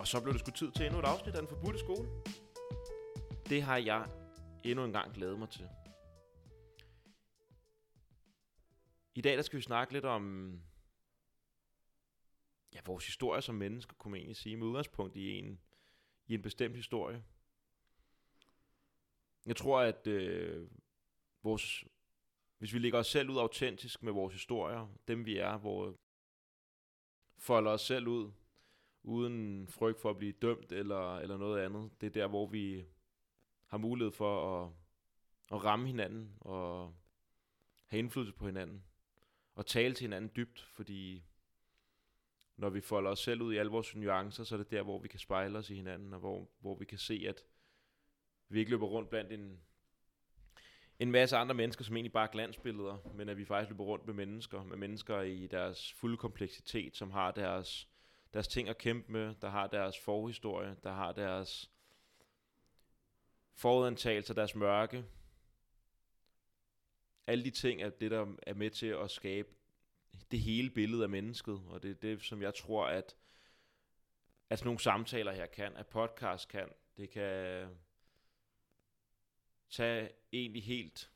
Og så blev det sgu tid til endnu et afsnit af Den Forbudte Skole. Det har jeg endnu en gang glædet mig til. I dag der skal vi snakke lidt om ja, vores historie som mennesker, kunne man egentlig sige, med udgangspunkt i en, i en bestemt historie. Jeg tror, at øh, vores, hvis vi lægger os selv ud autentisk med vores historier, dem vi er, hvor folder os selv ud, uden frygt for at blive dømt eller, eller noget andet. Det er der, hvor vi har mulighed for at, at ramme hinanden og have indflydelse på hinanden. Og tale til hinanden dybt, fordi når vi folder os selv ud i alle vores nuancer, så er det der, hvor vi kan spejle os i hinanden, og hvor, hvor vi kan se, at vi ikke løber rundt blandt en, en masse andre mennesker, som egentlig bare er glansbilleder, men at vi faktisk løber rundt med mennesker, med mennesker i deres fulde kompleksitet, som har deres, deres ting at kæmpe med, der har deres forhistorie, der har deres forudantagelser, deres mørke. Alle de ting er det, der er med til at skabe det hele billede af mennesket, og det er det, som jeg tror, at, at sådan nogle samtaler her kan, at podcast kan. Det kan tage egentlig helt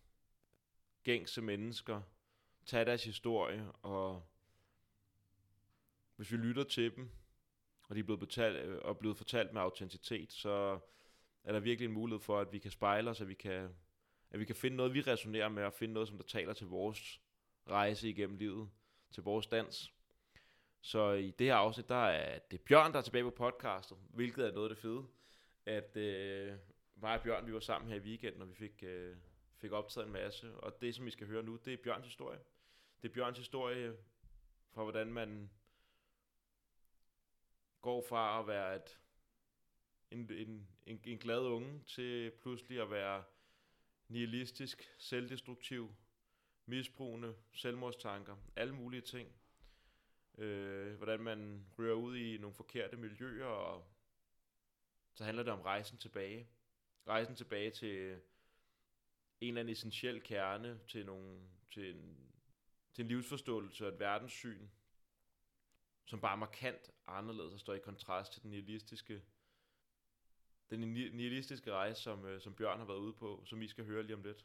gængse mennesker, tage deres historie, og hvis vi lytter til dem, og de er blevet, betalt, øh, og blevet fortalt med autenticitet, så er der virkelig en mulighed for, at vi kan spejle os, at vi kan, at vi kan finde noget, vi resonerer med, og finde noget, som der taler til vores rejse igennem livet, til vores dans. Så i det her afsnit, der er det Bjørn, der er tilbage på podcastet, hvilket er noget af det fede, at øh, mig og Bjørn, vi var sammen her i weekenden, og vi fik, øh, fik optaget en masse. Og det, som vi skal høre nu, det er Bjørns historie. Det er Bjørns historie fra, hvordan man går fra at være et, en, en, en, en glad unge, til pludselig at være nihilistisk, selvdestruktiv, misbrugende, selvmordstanker, alle mulige ting. Øh, hvordan man ryger ud i nogle forkerte miljøer, og så handler det om rejsen tilbage rejsen tilbage til en eller anden essentiel kerne, til, nogle, til, en, til en livsforståelse og et verdenssyn, som bare er markant anderledes og står i kontrast til den nihilistiske, den nihilistiske rejse, som, øh, som Bjørn har været ude på, som I skal høre lige om lidt.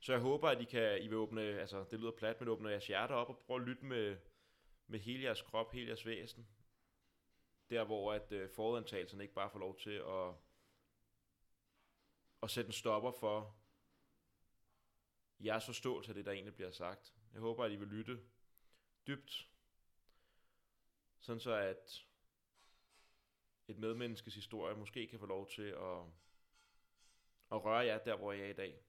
Så jeg håber, at I, kan, I vil åbne, altså det lyder plat, men åbne jeres hjerte op og prøve at lytte med, med hele jeres krop, hele jeres væsen. Der hvor at øh, forudantagelserne ikke bare får lov til at og sætte en stopper for jeres forståelse af det, der egentlig bliver sagt. Jeg håber, at I vil lytte dybt, sådan så at et medmenneskes historie måske kan få lov til at, at røre jer der, hvor jeg er i dag.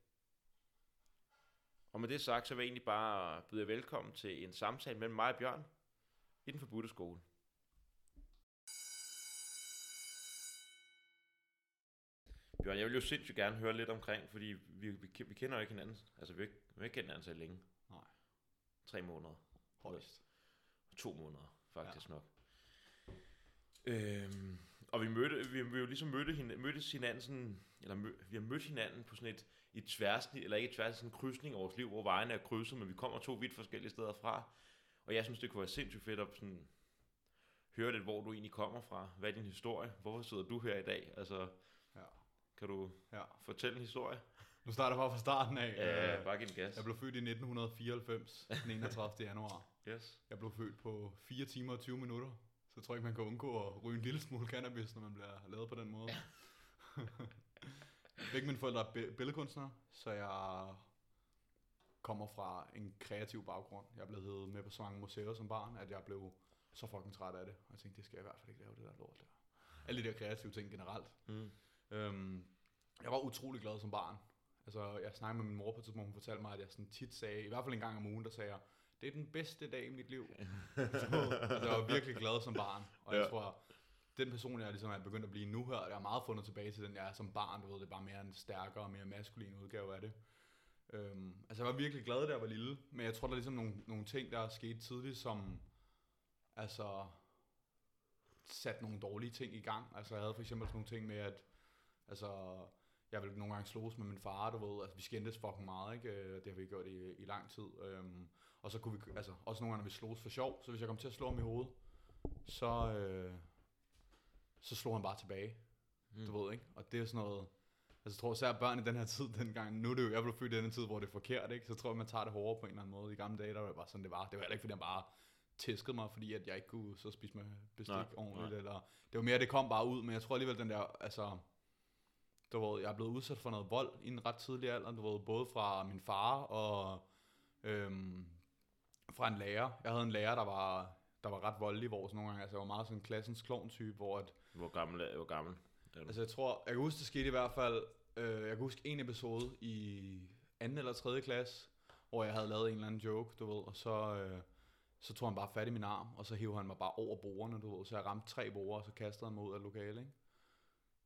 Og med det sagt, så vil jeg egentlig bare byde jer velkommen til en samtale mellem mig og Bjørn i den forbudte skole. Bjørn, jeg vil jo sindssygt gerne høre lidt omkring, fordi vi, vi, vi kender jo ikke hinanden. Altså, vi har ikke, vi ikke kendt hinanden så længe. Nej. Tre måneder. Højst. To måneder, faktisk ja. nok. Øhm, og vi mødte, vi, vi jo ligesom mødte hinanden, mødtes hinanden sådan, eller mød, vi har mødt hinanden på sådan et, et tværsnit, eller ikke et tværsnit, sådan en krydsning af vores liv, hvor vejene er krydset, men vi kommer to vidt forskellige steder fra. Og jeg synes, det kunne være sindssygt fedt at sådan, høre lidt, hvor du egentlig kommer fra. Hvad er din historie? Hvorfor sidder du her i dag? Altså, ja. Kan du ja. fortælle en historie? Nu starter bare fra starten af. Ja, bare giv gas. Jeg blev født i 1994, den 31. januar. Yes. Jeg blev født på 4 timer og 20 minutter. Så jeg tror ikke, man kan undgå at ryge en lille smule cannabis, når man bliver lavet på den måde. Begge mine forældre er billedkunstnere, så jeg kommer fra en kreativ baggrund. Jeg blev heddet med på så mange museer som barn, at jeg blev så fucking træt af det. Og jeg tænkte, det skal jeg i hvert fald ikke lave det der lort der. Alle de der kreative ting generelt. Mm. Øhm, jeg var utrolig glad som barn. Altså, jeg snakkede med min mor på et tidspunkt, hun fortalte mig, at jeg sådan tit sagde, i hvert fald en gang om ugen, der sagde jeg, det er den bedste dag i mit liv. så, altså, jeg var virkelig glad som barn. Og ja. jeg tror, den person, jeg ligesom er begyndt at blive nu her, jeg har meget fundet tilbage til den, jeg er som barn, du ved, det er bare mere en stærkere og mere maskulin udgave af det. Øhm, altså, jeg var virkelig glad, da jeg var lille, men jeg tror, der er ligesom nogle, nogle ting, der er sket tidligt, som altså sat nogle dårlige ting i gang. Altså, jeg havde for eksempel sådan nogle ting med, at Altså, jeg vil nogle gange slås med min far, du ved, altså vi skændtes fucking meget, ikke? Øh, det har vi gjort i, i lang tid. Øhm, og så kunne vi, altså også nogle gange, når vi slås for sjov, så hvis jeg kom til at slå ham i hovedet, så, øh, så slog han bare tilbage. Mm. Du ved, ikke? Og det er sådan noget... Altså, jeg tror især børn i den her tid dengang, nu er det jo, jeg blev født i den her tid, hvor det er forkert, ikke? Så tror jeg, man tager det hårdere på en eller anden måde. I gamle dage, der var det bare sådan, det var. Det var heller ikke, fordi han bare tæskede mig, fordi at jeg ikke kunne så spise med bestik nej, ordentligt. nej. Eller, det var mere, det kom bare ud, men jeg tror alligevel, den der, altså, du ved, jeg er blevet udsat for noget vold i en ret tidlig alder, du ved, både fra min far og øhm, fra en lærer. Jeg havde en lærer, der var, der var ret voldelig, hvor sådan nogle gange, altså jeg var meget sådan en klassens klovn-type, hvor at, Hvor gammel er hvor gammel? Altså jeg tror, jeg kan huske, det skete i hvert fald, øh, jeg kan huske en episode i anden eller tredje klasse, hvor jeg havde lavet en eller anden joke, du ved, og så, øh, så tog han bare fat i min arm, og så hævde han mig bare over bordene, du ved, så jeg ramte tre borde, og så kastede han mig ud af lokalet, ikke?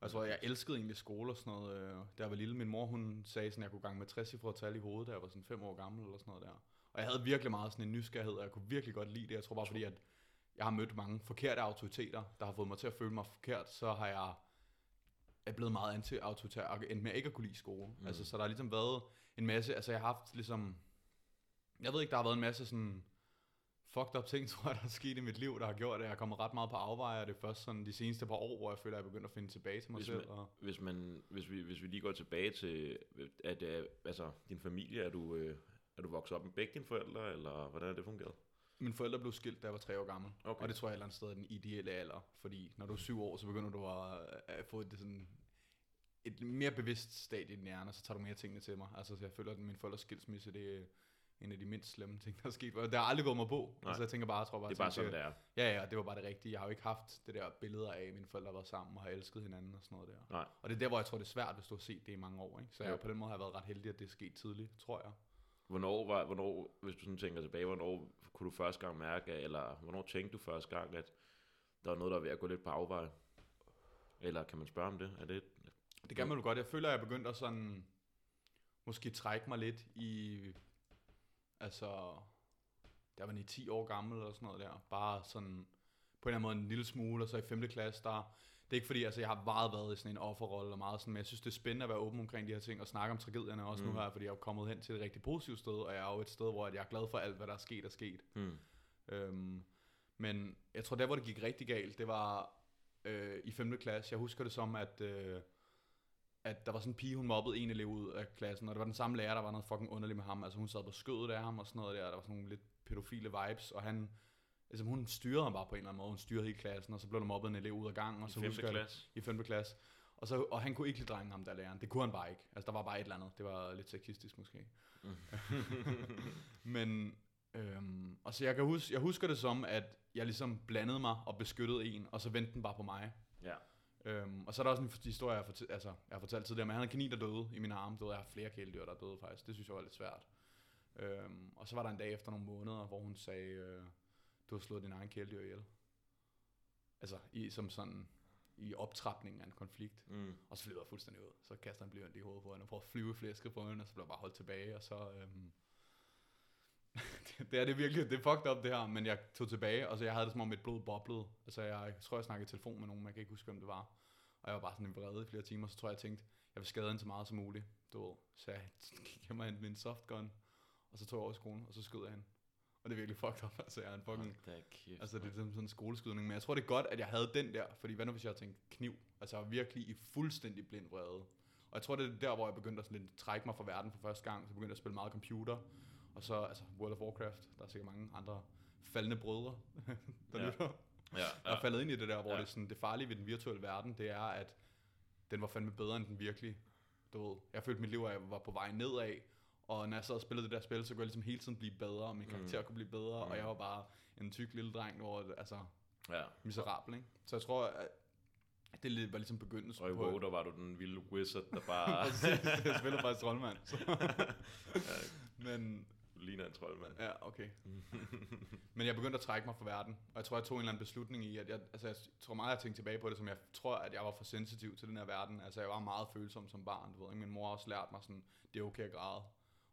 Jeg tror, jeg elskede egentlig skole og sådan noget, øh, da jeg var lille. Min mor, hun sagde sådan, at jeg kunne gange med 60 cifre tal i hovedet, da jeg var sådan fem år gammel eller sådan noget der. Og jeg havde virkelig meget sådan en nysgerrighed, og jeg kunne virkelig godt lide det. Jeg tror bare fordi, at jeg har mødt mange forkerte autoriteter, der har fået mig til at føle mig forkert, så har jeg er blevet meget anti-autoritær, og endte med ikke at kunne lide skole. Mm. Altså, så der har ligesom været en masse, altså jeg har haft ligesom, jeg ved ikke, der har været en masse sådan fucked up ting, tror jeg, der er sket i mit liv, der har gjort, at jeg er kommet ret meget på afveje, og det er først sådan de seneste par år, hvor jeg føler, at jeg er begyndt at finde tilbage til mig Hvis selv. man- Og, Hvis, man, hvis, vi, hvis vi lige går tilbage til, at øh, altså, din familie, er du, øh, er du vokset op med begge dine forældre, eller hvordan er det fungeret? mine forældre blev skilt, da jeg var tre år gammel. Okay. Og det tror jeg et eller andet sted er den ideelle alder, fordi når du er syv år, så begynder du at, at få et, sådan, et mere bevidst stadie i din hjerne, og så tager du mere tingene til mig. Altså, så jeg føler, at min forældres skilsmisse, det en af de mindst slemme ting, der er sket. Og det har aldrig gået mig på. Nej. Altså, jeg tænker bare, jeg tror bare, Det er bare sådan, det er. Ja, ja, det var bare det rigtige. Jeg har jo ikke haft det der billeder af, at mine forældre været sammen og har elsket hinanden og sådan noget der. Nej. Og det er der, hvor jeg tror, det er svært, hvis du har set det i mange år. Ikke? Så jeg, Jo. på den måde har været ret heldig, at det er sket tidligt, tror jeg. Hvornår, var, hvornår, hvis du sådan tænker tilbage, hvornår kunne du første gang mærke, eller hvornår tænkte du første gang, at der var noget, der var ved at gå lidt på afvej? Eller kan man spørge om det? Er det Det kan man jo godt. Jeg føler, at jeg er begyndt at sådan, måske trække mig lidt i, altså, der var ni 10 år gammel eller sådan noget der. Bare sådan, på en eller anden måde en lille smule, og så i 5. klasse, der, det er ikke fordi, altså jeg har meget været i sådan en offerrolle og meget sådan, men jeg synes, det er spændende at være åben omkring de her ting og snakke om tragedierne også mm. Mm. nu her, fordi jeg er kommet hen til et rigtig positivt sted, og jeg er jo et sted, hvor jeg er glad for alt, hvad der er sket og sket. hmm. Øhm, men jeg tror, der hvor det gik rigtig galt, det var øh, i 5. klasse. Jeg husker det som, at, øh, at der var sådan en pige, hun mobbede en elev ud af klassen, og det var den samme lærer, der var noget fucking underligt med ham. Altså hun sad på skødet af ham og sådan noget der, der var sådan nogle lidt pædofile vibes, og han, altså hun styrede ham bare på en eller anden måde, hun styrede hele klassen, og så blev der mobbet en elev ud af gangen, og I så 5. husker jeg det- klasse? i 5. klasse. Og, så, og han kunne ikke lide drengen ham der læreren. Det kunne han bare ikke. Altså der var bare et eller andet. Det var lidt sexistisk måske. Mm. Men, øhm, og så jeg, kan huske, jeg husker det som, at jeg ligesom blandede mig og beskyttede en, og så vendte den bare på mig. Ja. Øhm, og så er der også en historie, jeg har, fortalt, altså, jeg har fortalt tidligere, men han havde en kanin, der døde i min arm. Det ved, jeg har flere kæledyr, der døde faktisk. Det synes jeg var lidt svært. Øhm, og så var der en dag efter nogle måneder, hvor hun sagde, øh, du har slået din egen kæledyr ihjel. Altså, i, som sådan i optrapningen af en konflikt. Mm. Og så flyder jeg fuldstændig ud. Så kaster han blyant i hovedet på hende og prøver at flyve flæsket på hende, og så bliver jeg bare holdt tilbage, og så... Øhm, det, er det virkelig, det er fucked up det her, men jeg tog tilbage, og så jeg havde det som om mit blod boblede. Altså jeg, jeg tror, jeg snakkede i telefon med nogen, men jeg kan ikke huske, hvem det var. Og jeg var bare sådan en vrede i flere timer, så tror jeg, jeg tænkte, jeg vil skade hende så meget som muligt. Du ved. Så jeg gik hjem og hentede min softgun, og så tog jeg over skolen, og så skød jeg hende. Og det er virkelig fucked up, altså jeg er en fucking... Da kæft, Altså det er sådan en skoleskydning, men jeg tror det er godt, at jeg havde den der, fordi hvad nu hvis jeg tænkte kniv? Altså jeg var virkelig i fuldstændig blind vrede. Og jeg tror det er der, hvor jeg begyndte at sådan lidt trække mig fra verden for første gang, så begyndte jeg at spille meget computer, og så altså World of Warcraft, der er sikkert mange andre faldende brødre, der ja. lytter. Ja, Jeg ja. er faldet ind i det der, hvor Ja. det, er sådan, det farlige ved den virtuelle verden, det er, at den var fandme bedre end den virkelige. Du ved, jeg følte mit liv, at jeg var på vej nedad, og når jeg og spillede det der spil, så kunne jeg ligesom hele tiden blive bedre, og min Mm. karakter kunne blive bedre, Mm. og jeg var bare en tyk lille dreng, hvor altså, ja. miserabel, ikke? Så jeg tror, at det var ligesom begyndelsen Og i på... WoW, der var du den vilde wizard, der bare Præcis, jeg spiller faktisk troldmand. Så. Men, ligner en troldmand. ja, okay. Men jeg begyndte at trække mig fra verden, og jeg tror, jeg tog en eller anden beslutning i, at jeg, altså jeg tror meget, jeg tænkte tilbage på det, som jeg tror, at jeg var for sensitiv til den her verden. Altså jeg var meget følsom som barn, du ved, ikke? Min mor har også lært mig sådan, det er okay at græde.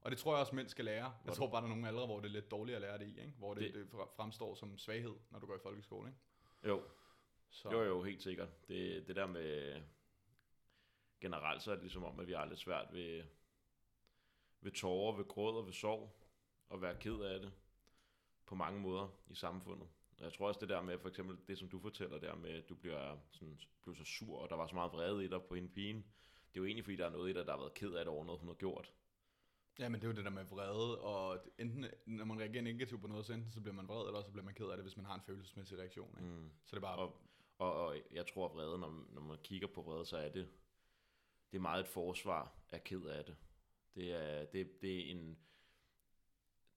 Og det tror jeg også, mænd skal lære. Jeg tror bare, der er nogle aldre, hvor det er lidt dårligt at lære det i, ikke? Hvor det, Det- det. det fremstår som svaghed, når du går i folkeskole, ikke? Jo, Så, jo, jo, helt sikkert. Det, det der med... Generelt så er det ligesom om, at vi har lidt svært ved, ved tårer, ved gråd og ved sorg, og være ked af det på mange måder i samfundet. Og Jeg tror også det der med, for eksempel det, som du fortæller der med, at du bliver, sådan, blev så sur, og der var så meget vrede i dig på hende pigen. Det er jo egentlig, fordi der er noget i dig, der har været ked af det over noget, hun har gjort. Ja, men det er jo det der med vrede, og enten, når man reagerer negativt på noget, så enten så bliver man vred, eller så bliver man ked af det, hvis man har en følelsesmæssig reaktion. Ikke? Mm. Så det er bare, Og, og, og jeg tror, at vrede, når, når man kigger på vrede, så er det, det er meget et forsvar af ked af det. Det er, det, det er en,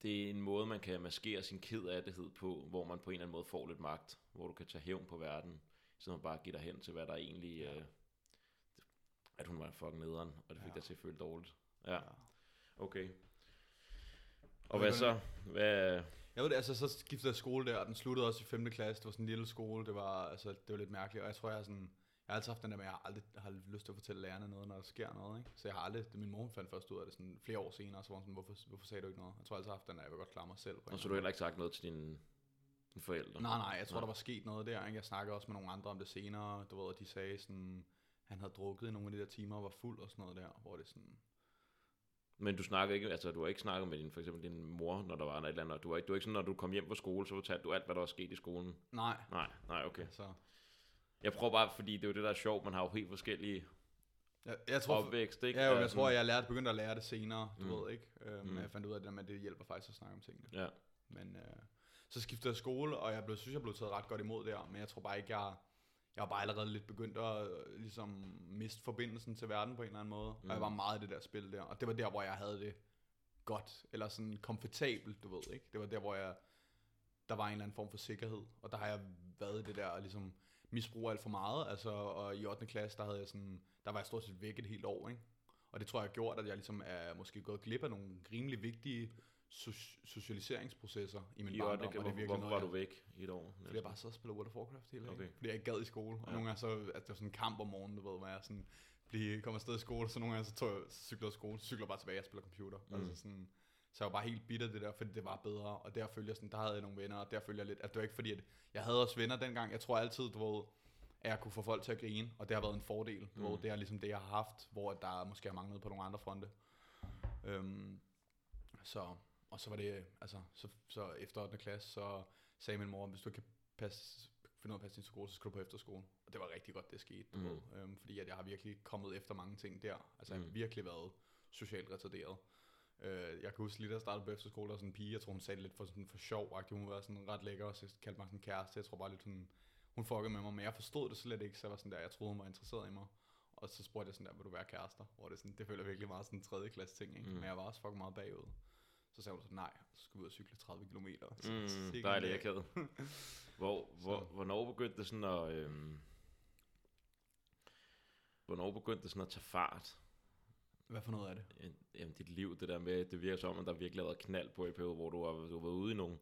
det er en måde, man kan maskere sin ked af på, hvor man på en eller anden måde får lidt magt, hvor du kan tage hævn på verden, så man bare giver dig hen til, hvad der egentlig, Ja. øh, at hun var fucking nederen, og det fik Ja. dig til at føle dårligt. Ja, ja. okay. Og hvad så? Hvad, Jeg ved det, altså så skiftede jeg skole der, og den sluttede også i 5. klasse. Det var sådan en lille skole, det var, altså, det var lidt mærkeligt. Og jeg tror, jeg sådan, jeg har altid haft den der med, at jeg aldrig har lyst til at fortælle lærerne noget, når der sker noget. Ikke? Så jeg har aldrig, det min mor fandt først ud af det sådan flere år senere, så var hun sådan, hvorfor, hvorfor sagde du ikke noget? Jeg tror jeg altid har haft den der, jeg vil godt klare mig selv. Og så du heller ikke sagt noget til dine, dine forældre? Nej, nej, jeg tror, Nej. der var sket noget der. Ikke? Jeg snakkede også med nogle andre om det senere. Du ved, de sagde sådan, han havde drukket i nogle af de der timer og var fuld og sådan noget der, hvor det sådan... Men du snakker ikke, altså du har ikke snakket med din, for eksempel din mor, når der var noget et eller andet. Du er ikke, du er ikke sådan, når du kom hjem fra skole, så fortalte du alt, hvad der var sket i skolen. Nej, Nej, nej, okay. så... Jeg prøver bare, fordi det er jo det, der er sjovt. Man har jo helt forskellige Jeg, jeg tror, opvækst, ikke? Ja, jo, jeg Altså, tror, jeg lærte, begyndte at lære det senere, du Mm. ved ikke. Øhm, Mm. Jeg fandt ud af det at det hjælper faktisk at snakke om tingene. Ja, Men øh, så skiftede jeg skole, og jeg blev, synes, jeg blev taget ret godt imod der, men jeg tror bare ikke, jeg... Jeg var bare allerede lidt begyndt at øh, ligesom miste forbindelsen til verden på en eller anden måde. Mm. Og jeg Mm. var meget i det der spil der. Og det var der, hvor jeg havde det godt, eller sådan komfortabelt, du ved ikke. Det var der, hvor jeg, der var en eller anden form for sikkerhed. Og der har jeg været i det der, ligesom misbrug alt for meget. Altså, og i 8. klasse, der havde jeg sådan, der var jeg stort set væk et helt år, ikke? Og det tror jeg har gjort, at jeg ligesom er måske gået glip af nogle rimelig vigtige so- socialiseringsprocesser i min i barndom. 8. og det Hvorfor, hvorfor var jeg- du væk i et år? fordi jeg bare sad og spillede World of Warcraft hele dagen. Okay. Fordi jeg ikke gad i skole. Og Ja. nogle gange så, at det var sådan en kamp om morgenen, du ved, hvor jeg sådan blive, kom afsted i skole, så nogle gange så, tog jeg, så cyklede jeg skole, så cykler jeg bare tilbage og spiller computer. Mm. Altså sådan, så jeg var bare helt bitter det der, fordi det var bedre, og der følte jeg sådan, der havde jeg nogle venner, og der følte jeg lidt, at det var ikke fordi, at jeg havde også venner dengang, jeg tror altid, du ved, at jeg kunne få folk til at grine, og det har været en fordel, Mm. ved, det er ligesom det, jeg har haft, hvor der måske har manglet på nogle andre fronte. Øhm, så, og så var det, altså, så, så efter 8. klasse, så sagde min mor, hvis du kan passe, finde ud af at passe din skole, så skal du på efterskole. Og det var rigtig godt, det skete, du Mm. mm. ved, øhm, fordi at jeg har virkelig kommet efter mange ting der. Altså, jeg har Mm. virkelig været socialt retarderet. Øh, jeg kan huske lige, da jeg startede på efterskole, der var sådan en pige, jeg tror, hun sagde det lidt for, sådan, for sjov, -agtigt. hun var sådan ret lækker, og så kaldte mig sådan en kæreste. Jeg tror bare lidt, hun, hun fuckede med mig, men jeg forstod det slet ikke, så jeg var sådan der, jeg troede, hun var interesseret i mig. Og så spurgte jeg sådan der, vil du være kærester? Hvor det, sådan, det føler jeg virkelig meget sådan en tredje klasse ting, ikke? Mm. Men jeg var også fucking meget bagud. Så sagde hun så nej, så skulle vi ud og cykle 30 km. Mm, dejligt akavet. Hvor, hvor, hvornår begyndte det sådan at... Øhm, hvornår begyndte det sådan at tage fart? Hvad for noget af det? Jamen, dit liv, det der med, det virker som, at der virkelig har været knald på i periode, hvor du har, du har været ude i nogle...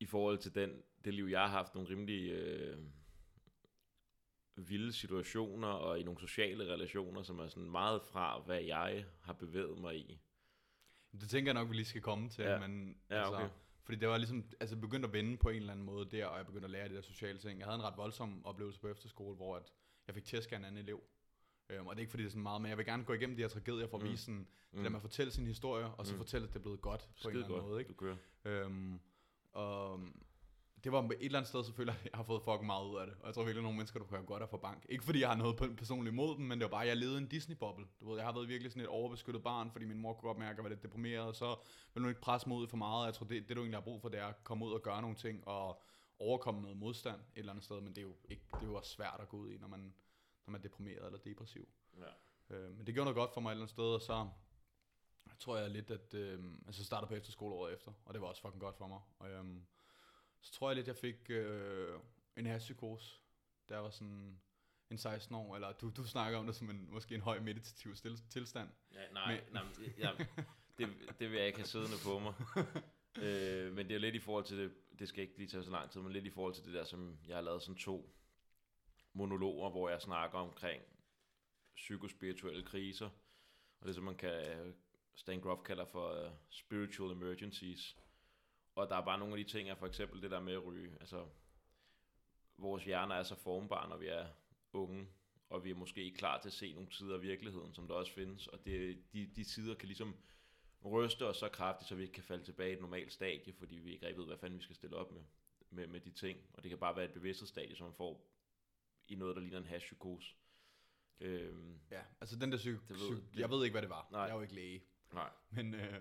I forhold til den, det liv, jeg har haft, nogle rimelig øh, vilde situationer, og i nogle sociale relationer, som er sådan meget fra, hvad jeg har bevæget mig i. Det tænker jeg nok, vi lige skal komme til, Ja. men Ja, altså, okay. fordi det var ligesom, altså begyndt at vende på en eller anden måde der, og jeg begyndte at lære de der sociale ting. Jeg havde en ret voldsom oplevelse på efterskole, hvor at jeg fik tæsk af en anden elev. Øhm, og det er ikke fordi det er sådan meget, men jeg vil gerne gå igennem de her tragedier for at Mm. vise sådan, mm. det der med at fortælle sin historie, og så Mm. fortælle, at det er blevet godt på en Skide eller anden godt, måde. Ikke? du kører. Øhm, og det var et eller andet sted selvfølgelig, at jeg har fået fucking meget ud af det. Og jeg tror virkelig, at nogle mennesker, du kan godt af få bank. Ikke fordi jeg har noget pe- personligt imod dem, men det var bare, at jeg levede en Disney-boble. Du ved, jeg har været virkelig sådan et overbeskyttet barn, fordi min mor kunne godt mærke, at jeg var lidt deprimeret, og så vil hun ikke presse mig ud for meget. Jeg tror, det, det du egentlig har brug for, det er at komme ud og gøre nogle ting, og overkomme noget modstand et eller andet sted, men det er jo, ikke, det er jo også svært at gå ud i, når man, når man er deprimeret eller depressiv. Ja. Øh, men det gjorde noget godt for mig et eller andet sted, og så tror jeg lidt, at øh, altså startede på efterskole året efter, og det var også fucking godt for mig. Og, øh, så tror jeg lidt, jeg fik øh, en hashpsykose, der var sådan en 16 år, eller du, du snakker om det som en, måske en høj meditativ stil, tilstand. Ja, nej, Men- nej men det, ja, det, det vil jeg ikke have siddende på mig. øh, men det er lidt i forhold til det, det skal ikke lige tage så lang tid, men lidt i forhold til det der, som jeg har lavet sådan to monologer, hvor jeg snakker omkring psykospirituelle kriser, og det som man kan, Stan Groff kalder for uh, spiritual emergencies. Og der er bare nogle af de ting, for eksempel det der med at ryge, altså vores hjerner er så formbare, når vi er unge, og vi er måske ikke klar til at se nogle sider af virkeligheden, som der også findes, og det, de, de sider kan ligesom ryste os så kraftigt, så vi ikke kan falde tilbage i et normalt stadie, fordi vi ikke rigtig ved, hvad fanden vi skal stille op med. med, med de ting. Og det kan bare være et bevidsthedsstadie, som man får i noget, der ligner en hashpsykose. Øhm, Ja, altså den der psyk... Det ved- psyk det- jeg ved ikke, hvad det var. Nej. Jeg er jo ikke læge. nej. Men øh,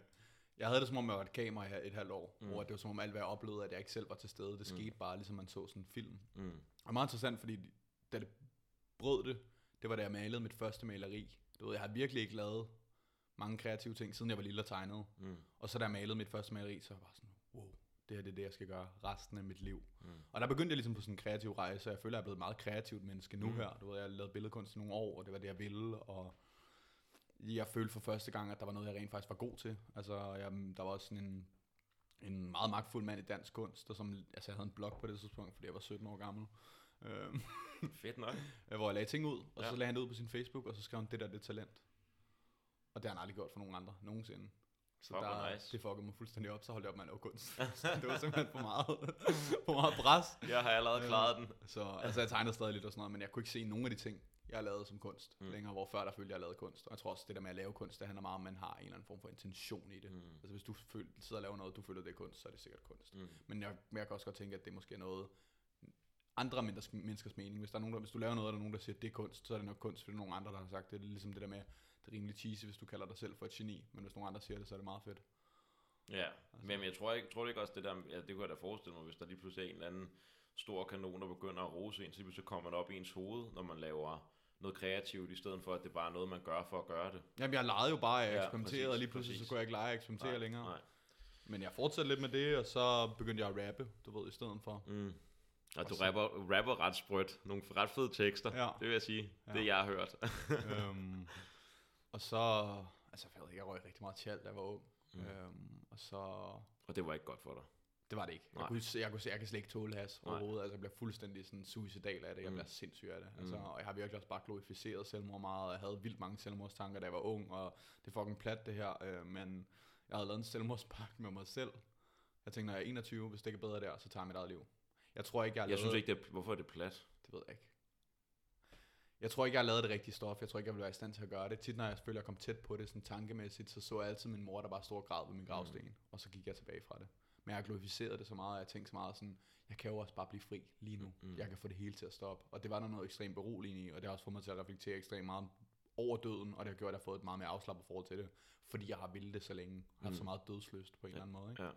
jeg havde det som om, jeg var et kamera i et halvt år. Mm. Mm. Hvor det var som om alt, hvad jeg oplevede, at jeg ikke selv var til stede. Det Mm. skete bare, ligesom man så sådan en film. Mm. Og meget interessant, fordi da det brød det, det var da jeg malede mit første maleri. Du ved, jeg har virkelig ikke lavet mange kreative ting, siden jeg var lille og tegnede. Mm. Og så da jeg malede mit første maleri, så var jeg bare sådan, wow, det her det er det, jeg skal gøre resten af mit liv. Mm. Og der begyndte jeg ligesom på sådan en kreativ rejse, og jeg føler, jeg er blevet et meget kreativt menneske nu Mm. her. Du ved, jeg har lavet billedkunst i nogle år, og det var det, jeg ville, og jeg følte for første gang, at der var noget, jeg rent faktisk var god til. Altså, jeg, der var også sådan en, en meget magtfuld mand i dansk kunst, og som, altså, jeg havde en blog på det tidspunkt, fordi jeg var 17 år gammel. Øhm, Fedt nok. hvor jeg lagde ting ud, og Ja. så lagde han det ud på sin Facebook, og så skrev han, det der, det er talent. Og det har han aldrig gjort for nogen andre, nogensinde. Så Fuck, der, nice. det fuckede mig fuldstændig op, så holdt jeg op med at lave kunst. det var simpelthen for meget, for meget pres. Jeg har allerede klaret den. Så altså, jeg tegnede stadig lidt og sådan noget, men jeg kunne ikke se nogen af de ting, jeg har lavet som kunst Mm. længere, hvor før der følte jeg, lavede kunst. Og jeg tror også, det der med at lave kunst, det handler meget om, at man har en eller anden form for intention i det. Mm. Altså hvis du føl- sidder og laver noget, du føler, det er kunst, så er det sikkert kunst. Mm. Men jeg, jeg kan også godt tænke, at det måske er noget andre menneskers, menneskers mening. Hvis, der er nogen, der, hvis du laver noget, og der er nogen, der siger, at det er kunst, så er det nok kunst, fordi nogen andre, der har sagt det. Det er ligesom det der med, det er rimelig cheesy, hvis du kalder dig selv for et geni, men hvis nogen andre siger det, så er det meget fedt. Ja, men jeg tror ikke, tror ikke også det der, ja, det kunne jeg da forestille mig, hvis der lige pludselig er en eller anden stor kanon, der begynder at rose en, så kommer det op i ens hoved, når man laver noget kreativt, i stedet for, at det bare er noget, man gør for at gøre det. Jamen, jeg legede jo bare, jeg Ja, eksperimenterede, præcis, og lige pludselig præcis. så kunne jeg ikke lege at eksperimentere Nej, længere. Nej. Men jeg fortsatte lidt med det, og så begyndte jeg at rappe, du ved, i stedet for. Mm. Og du Og så- rapper, rapper ret sprødt. Nogle ret fede tekster, Ja. det vil jeg sige. Ja. Det jeg har hørt. øhm, og så, altså jeg ved ikke, jeg røg rigtig meget tjal, da jeg var ung. Mm. Øhm, og så, Og det var ikke godt for dig. det var det ikke. Nej. Jeg kunne, jeg kunne se, jeg kan slet ikke tåle has Nej. overhovedet. Altså jeg bliver fuldstændig sådan suicidal af det. Jeg Mm. bliver sindssyg af det. Altså, Mm. og jeg har virkelig også bare glorificeret selvmord meget. og Jeg havde vildt mange selvmordstanker, da jeg var ung, og det er fucking plat det her. Øh, men jeg havde lavet en selvmordspagt med mig selv. Jeg tænkte, når jeg er 21, hvis det ikke er bedre der, så tager jeg mit eget liv. Jeg tror ikke, jeg har Jeg lavet... synes ikke, det er, hvorfor er det plat? Det ved jeg ikke. Jeg tror ikke, jeg har lavet det rigtige stof. Jeg tror ikke, jeg vil være i stand til at gøre det. Tit, når jeg selvfølgelig kom tæt på det sådan tankemæssigt, så så jeg altid min mor, der bare stod og græd ved min gravsten. Mm. Og så gik jeg tilbage fra det. Men jeg har glorificeret det så meget, og jeg tænkte så meget sådan, jeg kan jo også bare blive fri lige nu. Mm. Mm. Jeg kan få det hele til at stoppe. Og det var der noget ekstremt beroligende i, og det har også fået mig til at reflektere ekstremt meget over døden, og det har gjort, at jeg har fået et meget mere afslappet forhold til det, fordi jeg har ville det så længe. Jeg har Mm. så meget dødsløst på en Ja. eller anden måde. Ikke? Ja.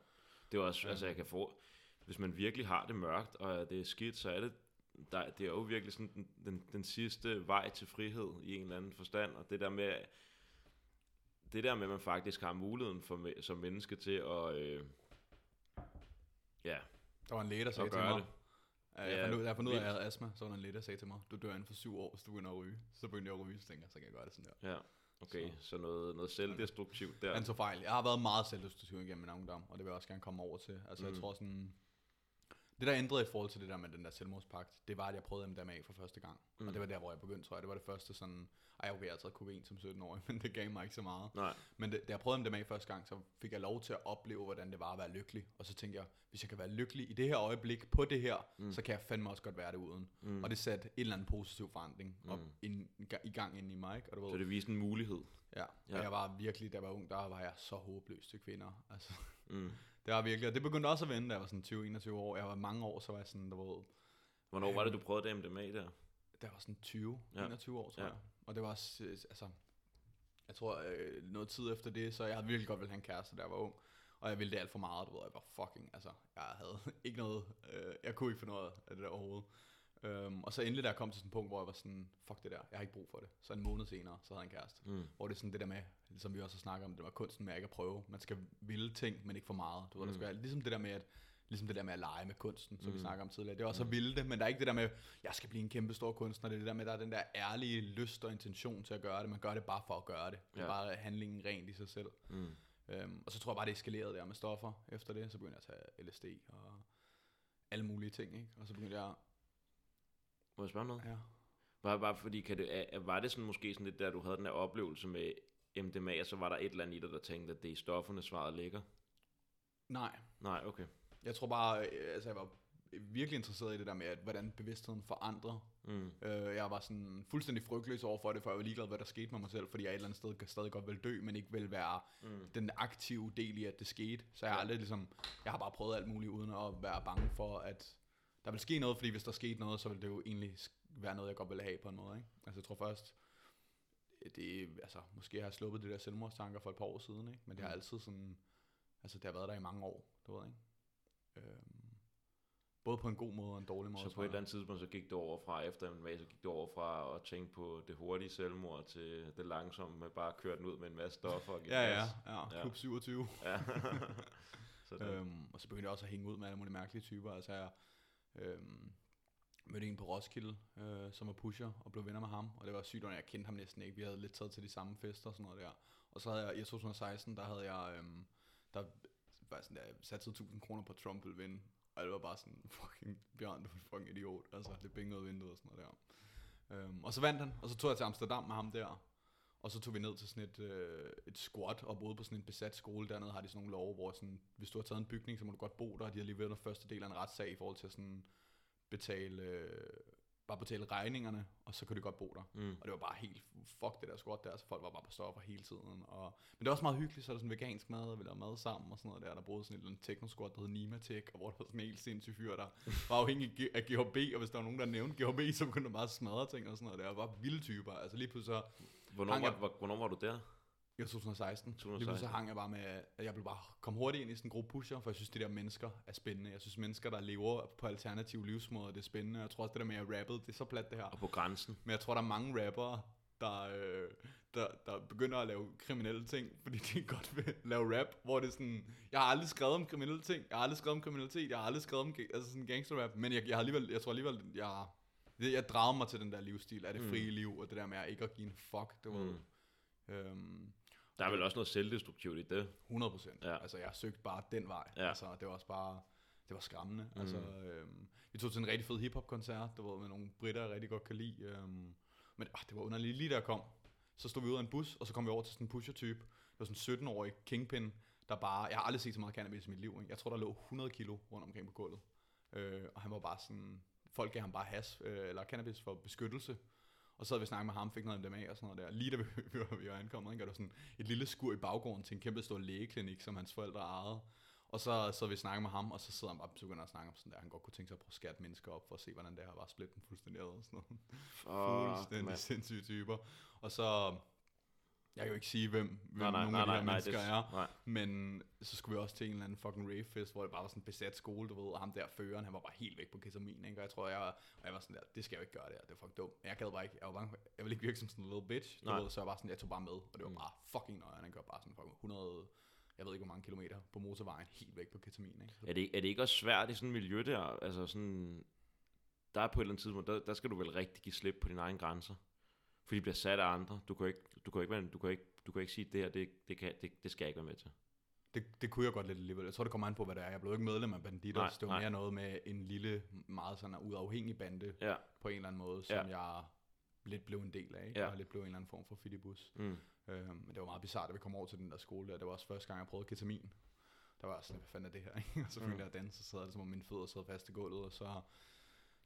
Det er også, Ja. altså jeg kan få, hvis man virkelig har det mørkt, og det er skidt, så er det, der, det er jo virkelig sådan den, den, den sidste vej til frihed i en eller anden forstand, og det der med, det der med, at man faktisk har muligheden for, som menneske til at, øh, ja, Der var en læge, der sagde til mig, det. Ja, jeg fandt ud, jeg fandt ud af, at jeg havde astma, så var der en læge, der sagde til mig, du dør inden for syv år, hvis du begynder at ryge. Så begyndte jeg at ryge, så tænkte jeg, så kan jeg gøre det sådan der. Ja, okay, Så- så, noget, noget selvdestruktivt der. Han tog fejl. Jeg har været meget selvdestruktiv igennem min ungdom, og det vil jeg også gerne komme over til. Altså. Mm. jeg tror sådan... Det, der ændrede i forhold til det der med den der selvmordspagt, det var, at jeg prøvede MDMA for første gang. Mm. Og det var der, hvor jeg begyndte, tror jeg. Det var det første sådan... Ej, okay, jeg har taget kokain som 17-årig, men det gav mig ikke så meget. Nej, Men det, da jeg prøvede MDMA første gang, så fik jeg lov til at opleve, hvordan det var at være lykkelig. Og så tænkte jeg, hvis jeg kan være lykkelig i det her øjeblik, på det her, mm. så kan jeg fandme også godt være det uden. mm. Og det satte en eller anden positiv forandring op Mm. ind, i gang ind i mig. Ikke? Og du ved, så det viste en mulighed. ja. Ja. Og jeg var virkelig, da jeg var ung, der var jeg så håbløs til kvinder. Altså, Mm. Det var virkelig, og det begyndte også at vende, da jeg var sådan 20-21 år. Jeg var mange år, så var jeg sådan, der var, Hvornår var det, du prøvede det MDMA der? jeg var sådan 20, Ja. 21 år, tror Ja. jeg. Og det var også, øh, altså, jeg tror, øh, noget tid efter det, så jeg havde virkelig godt ville have en kæreste, da jeg var ung. Og jeg ville det alt for meget, du ved, jeg var fucking, altså, jeg havde ikke noget, øh, jeg kunne ikke finde noget af det der overhovedet. Um, og så endelig, jeg kom til sådan et punkt, hvor jeg var sådan, fuck det der, jeg har ikke brug for det. Så en måned senere, så havde jeg en kæreste. Mm. Hvor det er sådan det der med, som vi også har snakket om, det var kunsten med ikke at prøve. Man skal ville ting, men ikke for meget. Du ved, der Mm. skal være, ligesom det der med at Ligesom det der med at lege med kunsten, som mm. vi snakker om tidligere. Det er også Mm. at ville det, men der er ikke det der med, jeg skal blive en kæmpe stor kunstner. Det er det der med, der er den der ærlige lyst og intention til at gøre det. Man gør det bare for at gøre det. Det er Ja. bare handlingen rent i sig selv. Mm. Øhm, og så tror jeg bare, det eskalerede der med stoffer efter det. Så begyndte jeg at tage LSD og alle mulige ting. Ikke? Og så begyndte jeg, Må jeg spørge noget? ja, Bare, bare fordi, kan det, var det sådan måske sådan lidt, der du havde den her oplevelse med MDMA, og så var der et eller andet i dig, der tænkte, at det er stofferne, svaret ligger? nej, Nej, okay. Jeg tror bare, øh, altså jeg var virkelig interesseret i det der med, at, hvordan bevidstheden forandrer. Mm. Øh, jeg var sådan fuldstændig frygtløs over for det, for jeg var ligeglad, hvad der skete med mig selv, fordi jeg et eller andet sted kan stadig godt vil dø, men ikke vil være Mm. den aktive del i, at det skete. Så jeg har aldrig ligesom, jeg har bare prøvet alt muligt, uden at være bange for, at der vil ske noget, fordi hvis der skete noget, så vil det jo egentlig være noget, jeg godt ville have på en måde. Ikke? Altså jeg tror først, det, altså, måske har jeg sluppet det der selvmordstanker for et par år siden, ikke? men det har Mm. altid sådan, altså det har været der i mange år, du ved, ikke? Øhm, både på en god måde og en dårlig måde. Så på et eller andet tidspunkt, så gik du over fra, efter MMA, så gik du over fra at tænke på det hurtige selvmord til det langsomme med bare at køre den ud med en masse stoffer. og Ja, ja, ja, Ja. klub 27. ja. så det, Øhm, og så begyndte jeg også at hænge ud med alle mulige mærkelige typer. Altså jeg øhm, mødte en på Roskilde, øh, som var pusher, og blev venner med ham. Og det var sygt, og jeg kendte ham næsten ikke. Vi havde lidt taget til de samme fester og sådan noget der. Og så havde jeg, i 2016, der havde jeg, øhm, der var sådan der, satte 1000 kroner på Trump ville vinde. Og det var bare sådan, fucking Bjørn, du er en fucking idiot. Altså, det bingede vinduet og sådan noget der. Øhm, og så vandt han, og så tog jeg til Amsterdam med ham der. Og så tog vi ned til sådan et, øh, et squat og boede på sådan en besat skole. Dernede har de sådan nogle love, hvor sådan, hvis du har taget en bygning, så må du godt bo der. De har lige været første del af en retssag i forhold til at sådan betale, øh, bare betale regningerne, og så kunne de godt bo der. mm. Og det var bare helt, fuck det der squat der, så folk var bare på stoffer hele tiden. Og, men det var også meget hyggeligt, så er der sådan vegansk mad, og vi lavede mad sammen og sådan noget der. Der boede sådan et eller andet techno-squat, der hed Nimatek, og hvor der var sådan en helt sindssyg fyr, der var afhængig af GHB, og hvis der var nogen, der nævnte GHB, så begyndte der bare at smadre ting og sådan noget der. Og var vilde typer. Altså lige pludselig så, Hvornår, Hang var, jeg- var, hvornår var du der? i 2016, 2016. lige pludselig hang jeg bare med, at jeg blev bare kom hurtigt ind i sådan en gruppe pusher, for jeg synes, de der mennesker er spændende. Jeg synes, mennesker, der lever på alternative livsmåder, det er spændende. Jeg tror også, det der med at rappe, det er så plat det her. Og på grænsen? Men jeg tror, der er mange rappere, der, øh, der, der begynder at lave kriminelle ting, fordi de godt vil lave rap, hvor det er sådan, jeg har aldrig skrevet om kriminelle ting, jeg har aldrig skrevet om kriminalitet, jeg har aldrig skrevet om altså sådan gangster rap, men jeg, jeg, har alligevel, jeg tror alligevel, jeg, det, jeg drager mig til den der livsstil af det Mm. frie liv, og det der med at ikke at give en fuck, det var Mm. øhm, Der er vel også noget selvdestruktivt i det. 100 procent. Ja. Altså, jeg søgte bare den vej. Ja. Altså, det var også bare, det var skræmmende. Mm. Altså, øhm, vi tog til en rigtig fed hiphop-koncert, der var med nogle britter, jeg rigtig godt kan lide. Øhm, men ah, det var underligt. Lige da jeg kom, så stod vi ud af en bus, og så kom vi over til sådan en pusher-type. Det var sådan en 17-årig kingpin, der bare, jeg har aldrig set så meget cannabis i mit liv. Ikke? Jeg tror, der lå 100 kilo rundt omkring på gulvet. Øh, og han var bare sådan, folk gav ham bare has, øh, eller cannabis for beskyttelse. Og så havde vi snakket med ham, fik noget MDMA og sådan noget der. Lige da vi, vi, var, ankommet, ikke? og der var sådan et lille skur i baggården til en kæmpe stor lægeklinik, som hans forældre ejede. Og så, så vi snakke med ham, og så sidder han bare og begynder at snakke om sådan der, han godt kunne tænke sig at prøve at skære et menneske op, for at se, hvordan det her var splittet dem fuldstændig ad og sådan noget. Fuck, Fuldstændig mand. sindssyge typer. Og så, jeg kan jo ikke sige, hvem, hvem Nej, nej, nogle nej, af de nej, her nej, mennesker det, er. nej. Men så skulle vi også til en eller anden fucking ravefest, hvor det bare var sådan en besat skole, du ved, og ham der føreren, han var bare helt væk på ketamin, ikke? Og jeg tror, jeg, og jeg var sådan der, det skal jeg jo ikke gøre det her, det er fucking dumt. Jeg gad bare ikke, jeg var bange, for- jeg ville ikke virke som sådan en little bitch, du Nej. ved, så jeg var sådan, jeg tog bare med, og det var Mm. bare fucking nøjeren, han kørte bare sådan fucking 100, jeg ved ikke hvor mange kilometer på motorvejen, helt væk på ketamin, ikke? Så, Er det, er det ikke også svært i sådan et miljø der? Altså sådan, der er på et eller andet tidspunkt, der, der skal du vel rigtig give slip på dine egne grænser. For de bliver sat af andre. Du kan ikke, du kan ikke, du kan ikke, du kan ikke sige, det her, det, det, kan, det, det skal jeg ikke være med til. det, det kunne jeg godt lidt alligevel. Jeg tror, det kommer an på, hvad det er. Jeg blev ikke medlem af Banditos. Nej, det var nej. mere noget med en lille, meget sådan uafhængig bande, Ja. på en eller anden måde, som jeg lidt blev en del af, ikke? Ja. og lidt blev en eller anden form for fidibus. Mm. Øhm, men det var meget bizarrt, da vi kom over til den der skole der. Det var også første gang, jeg prøvede ketamin. Der var jeg sådan, hvad fanden er det her? ikke? og så følte Mm. jeg at danse, så sad det som om mine fødder sad fast i gulvet, og så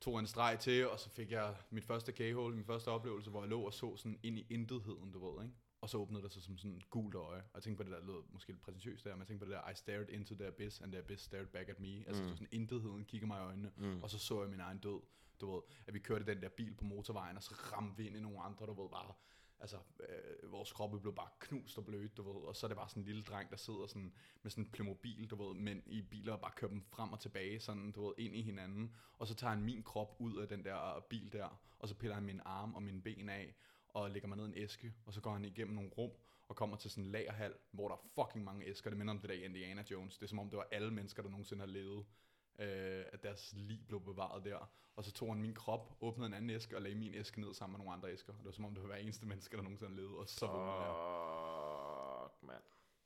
tog en streg til, og så fik jeg mit første k-hole, min første oplevelse, hvor jeg lå og så sådan ind i intetheden, du ved, ikke? Og så åbnede det sig som sådan et gult øje. Og jeg tænkte på det der, lød måske lidt præsentøst der, men jeg tænkte på det der, I stared into the abyss, and the abyss stared back at me. Altså Mm. sådan intetheden kiggede mig i øjnene, Mm. og så så jeg min egen død. Du ved, at vi kørte den der bil på motorvejen, og så ramte vi ind i nogle andre, du ved, bare altså, øh, vores kroppe blev bare knust og blødt, du ved, og så er det bare sådan en lille dreng, der sidder sådan med sådan en Playmobil, du ved, men i biler og bare kører dem frem og tilbage, sådan, du ved, ind i hinanden, og så tager han min krop ud af den der bil der, og så piller han min arm og mine ben af, og lægger mig ned i en æske, og så går han igennem nogle rum, og kommer til sådan en lagerhal, hvor der er fucking mange æsker, det minder om det der Indiana Jones, det er som om det var alle mennesker, der nogensinde har levet, øh, at deres liv blev bevaret der. Og så tog han min krop, åbnede en anden æske og lagde min æske ned sammen med nogle andre æsker. Og det var som om det var hver eneste menneske, der nogensinde levet. Og så. Fuck, mand.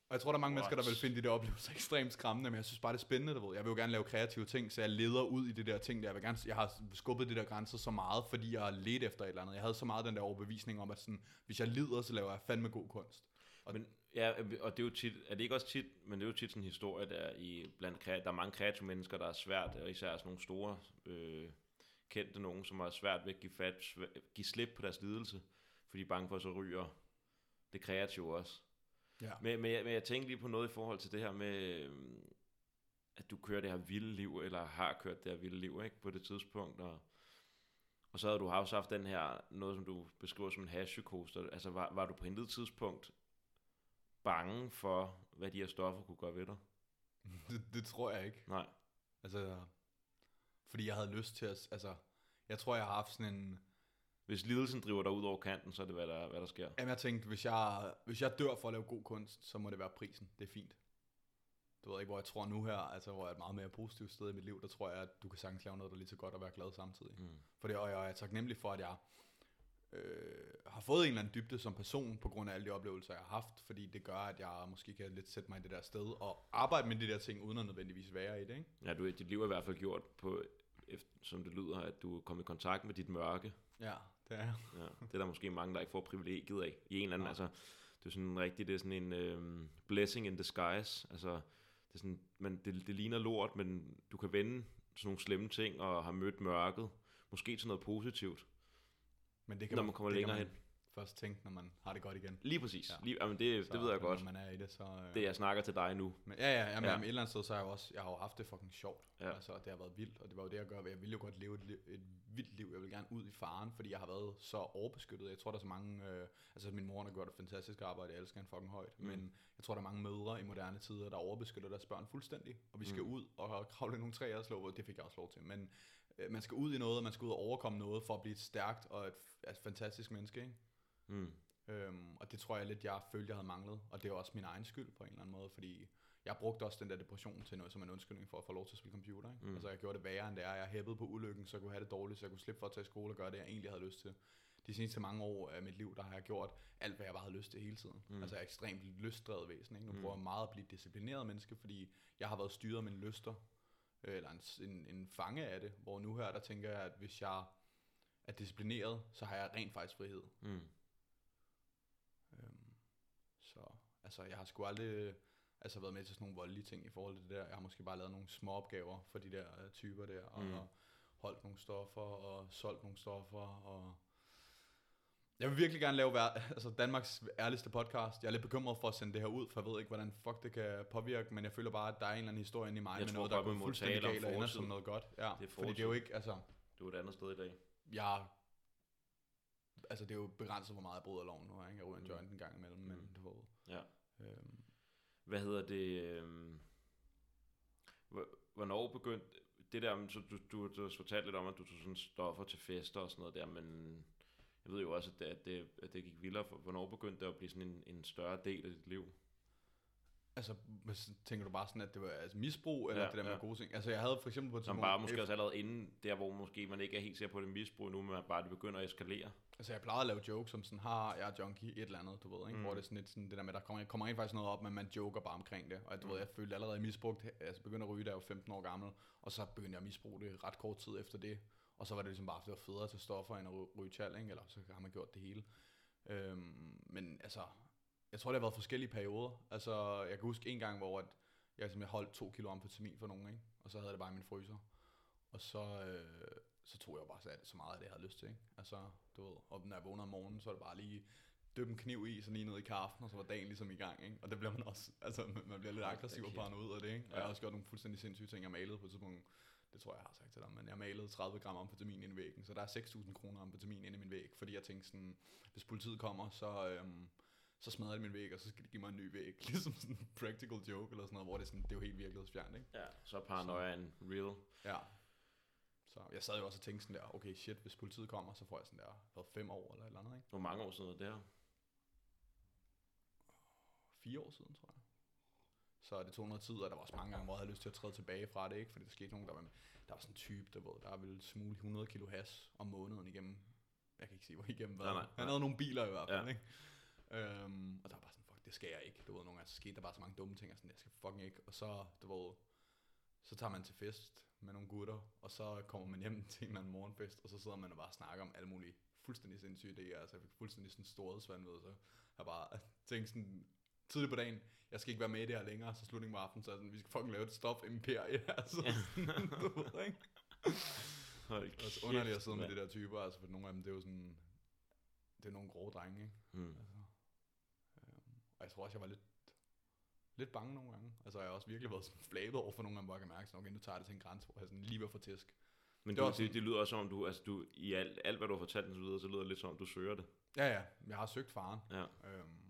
Og jeg tror, der er mange What? mennesker, der vil finde de der oplevelser ekstremt skræmmende, men jeg synes bare, det er spændende, du ved. Jeg vil jo gerne lave kreative ting, så jeg leder ud i det der ting, der jeg vil gerne, jeg har skubbet de der grænser så meget, fordi jeg har let efter et eller andet. Jeg havde så meget den der overbevisning om, at sådan, hvis jeg lider, så laver jeg fandme god kunst. Og men, ja, og det er jo tit, er det ikke også tit, men det er jo tit sådan en historie, der i blandt der er mange kreative mennesker, der er svært, og især sådan nogle store øh, kendte nogen, som har svært ved at give, fat, give slip på deres lidelse, fordi de er bange for, at så ryger det kreative også. Ja. Men, men, jeg, men jeg tænker lige på noget i forhold til det her med, øhm, at du kører det her vilde liv, eller har kørt det her vilde liv, ikke, på det tidspunkt, og, og så havde du også haft den her, noget som du beskriver som en hashpsykoser, altså var, var du på intet tidspunkt bange for, hvad de her stoffer kunne gøre ved dig? Det, det tror jeg ikke. Nej. Altså, fordi jeg havde lyst til at, altså, jeg tror, jeg har haft sådan en, Hvis lidelsen driver dig ud over kanten, så er det, hvad der, hvad der sker. Jamen, jeg tænkte, hvis jeg, hvis jeg dør for at lave god kunst, så må det være prisen. Det er fint. Du ved ikke, hvor jeg tror nu her, altså hvor jeg er et meget mere positivt sted i mit liv, der tror jeg, at du kan sagtens lave noget, der er lige så godt og være glad samtidig. Mm. For det, og jeg er taknemmelig for, at jeg øh, har fået en eller anden dybde som person, på grund af alle de oplevelser, jeg har haft, fordi det gør, at jeg måske kan lidt sætte mig i det der sted, og arbejde med de der ting, uden at nødvendigvis være i det, ikke? Ja, du, dit liv er i hvert fald gjort på, efter, som det lyder, at du er kommet i kontakt med dit mørke. Ja, det er. Ja, det er der måske mange, der ikke får privilegiet af. I en eller anden, Nej. altså, det er sådan rigtig, det er sådan en øhm, blessing in disguise. Altså, det, er sådan, man, det, det ligner lort, men du kan vende sådan nogle slemme ting og har mødt mørket. Måske til noget positivt, Men det kan når man kommer det længere hen. man først tænke, når man har det godt igen. Lige præcis. Ja. Lige, jamen det, Så, det ved jeg godt. Når man er i det, så... Øh, Det jeg snakker til dig nu. Men, ja, ja, jamen, Ja. ja. et eller andet sted, så har jeg jo også, jeg har jo haft det fucking sjovt. Ja. Altså, det har været vildt, og det var jo det, jeg gør. Jeg ville jo godt leve et, liv, et vildt liv. Jeg vil gerne ud i faren, fordi jeg har været så overbeskyttet. Jeg tror, der er så mange, øh, altså min mor har gjort et fantastisk arbejde, jeg elsker hende fucking højt. Mm. Men jeg tror, der er mange mødre i moderne tider, der overbeskytter deres børn fuldstændig. Og vi skal Mm. ud og kravle nogle træer og slå, det fik jeg også lov til. Men man skal ud i noget, og man skal ud og overkomme noget, for at blive et stærkt og et, et fantastisk menneske, ikke? Mm. Øhm, og det tror jeg lidt, jeg følte, jeg havde manglet. Og det er også min egen skyld på en eller anden måde, fordi jeg brugte også den der depression til noget som en undskyldning for at få lov til at spille computer. Ikke? Mm. Altså jeg gjorde det værre end det er. Jeg hæppede på ulykken, så jeg kunne have det dårligt, så jeg kunne slippe for at tage i skole og gøre det, jeg egentlig havde lyst til. De seneste mange år af mit liv, der har jeg gjort alt, hvad jeg bare havde lyst til hele tiden. Mm. Altså jeg er ekstremt lystdrevet væsen. Ikke? Nu Mm. mm. prøver jeg meget at blive et disciplineret menneske, fordi jeg har været styret af mine lyster. Øh, Eller en, en, en fange af det. Hvor nu her, der tænker jeg, at hvis jeg er disciplineret, så har jeg rent faktisk frihed. Mm. Øhm, så altså, jeg har sgu aldrig altså, været med til sådan nogle voldelige ting i forhold til det der. Jeg har måske bare lavet nogle små opgaver for de der øh, typer der, og Mm. holdt nogle stoffer, og solgt nogle stoffer, og jeg vil virkelig gerne lave altså Danmarks ærligste podcast. Jeg er lidt bekymret for at sende det her ud, for jeg ved ikke, hvordan fuck det kan påvirke, men jeg føler bare, at der er en eller anden historie inde i mig Jeg med tror noget, der går fuldstændig galt og ender som noget godt. Ja, Det er fordi det er jo ikke, altså, Du er et andet sted i dag. jeg altså det er jo begrænset, hvor meget jeg bryder loven nu. Ikke? Jeg ryger en Mm. joint en gang imellem, men Mm. du ved. Ja. Øhm, Hvad hedder det? øhm, hvor- Hvornår begyndte det der, så du, du, du har fortalt lidt om, at du tog sådan stoffer til fester og sådan noget der, men jeg ved jo også, at det, at det, at det gik vildere. For, hvornår begyndte det at blive sådan en, en større del af dit liv? altså, tænker du bare sådan, at det var altså, misbrug, eller Ja, det der med ja. gode ting? Altså, jeg havde for eksempel på et Som tidspunkt- bare måske også allerede inden der, hvor måske man ikke er helt sikker på det misbrug nu, men bare det begynder at eskalere. Altså, jeg plejede at lave jokes som sådan, har jeg er junkie, et eller andet, du ved, ikke? Mm. Mm. Hvor det er sådan lidt sådan, det der med, der kommer, kommer rent faktisk noget op, men man joker bare omkring det. Og du Mm. ved, jeg følte allerede misbrugt, altså begyndte at ryge, da jeg var 15 år gammel, og så begyndte jeg at misbruge det ret kort tid efter det. Og så var det ligesom bare, fordi det var federe til stoffer, end at ry- ryge tjal, ikke? Eller så har man gjort det hele. Øhm, men altså, jeg tror, det har været forskellige perioder. Altså, jeg kan huske en gang, hvor at jeg simpelthen holdt to kilo amfetamin for nogen, ikke? Og så havde jeg det bare i min fryser. Og så, øh, så tog jeg bare så, så meget af det, jeg havde lyst til, ikke? Altså, du ved, og når jeg vågnede om morgenen, så var det bare lige døbe en kniv i, så lige ned i kaffen, og så var dagen ligesom i gang, ikke? Og det bliver man også, altså, man bliver lidt aggressiv og paranoid af det, ikke? Og jeg har også gjort nogle fuldstændig sindssyge ting. Jeg malede på et tidspunkt, det tror jeg, jeg har sagt til dig, men jeg malede 30 gram amfetamin ind i væggen, så der er 6.000 kroner amfetamin inde i min væg, fordi jeg tænkte sådan, hvis politiet kommer, så, øhm, så smadrer de min væg, og så skal de give mig en ny væg. Ligesom sådan en practical joke eller sådan noget, hvor det er, sådan, det er jo helt virkelighedsfjernt, ikke? Ja, så paranoiaen real. Ja. Så jeg sad jo også og tænkte sådan der, okay shit, hvis politiet kommer, så får jeg sådan der, hvad, fem år eller et eller andet, ikke? Hvor mange år siden er det her? Fire år siden, tror jeg. Så det tog noget tid, og der var også mange gange, hvor jeg havde lyst til at træde tilbage fra det, ikke? Fordi der skete nogen, der var, der var sådan en type, der, ved, der ville smule 100 kilo has om måneden igennem. Jeg kan ikke sige, hvor igennem hvad. Nej, nej, Han nej. havde nogle biler i hvert fald, Ja. ikke? Øhm, og der var bare sådan, fuck, det skal jeg ikke. Du ved, nogle gange så skete der bare så mange dumme ting, og sådan, jeg skal fucking ikke. Og så, du ved, så tager man til fest med nogle gutter, og så kommer man hjem til en eller anden morgenfest, og så sidder man og bare snakker om alle mulige fuldstændig sindssyge idéer. Altså, jeg fik fuldstændig sådan storhedsvandvid, så jeg bare tænkte sådan, tidligt på dagen, jeg skal ikke være med i det her længere, så slutningen på aftenen, så sådan, vi skal fucking lave et stop imperie, altså, sådan, du ved, ikke? Hold Det er også underligt at sidde med de der typer, altså, for nogle af dem, det er jo sådan, det er nogle grove drenge, ikke? Mm. Altså, øhm, og jeg tror også, jeg var lidt, lidt bange nogle gange. Altså, jeg har også virkelig været sådan flabet over for nogle gange, hvor jeg kan mærke, sådan, okay, nu tager det til en grænse, hvor jeg sådan lige at få tæsk. Men Det var du, sådan- det, det, lyder også som om, du, altså du, i alt, alt hvad du har fortalt indtil videre, så lyder det lidt som om, du søger det. Ja, ja, jeg har søgt faren. Ja. Øhm,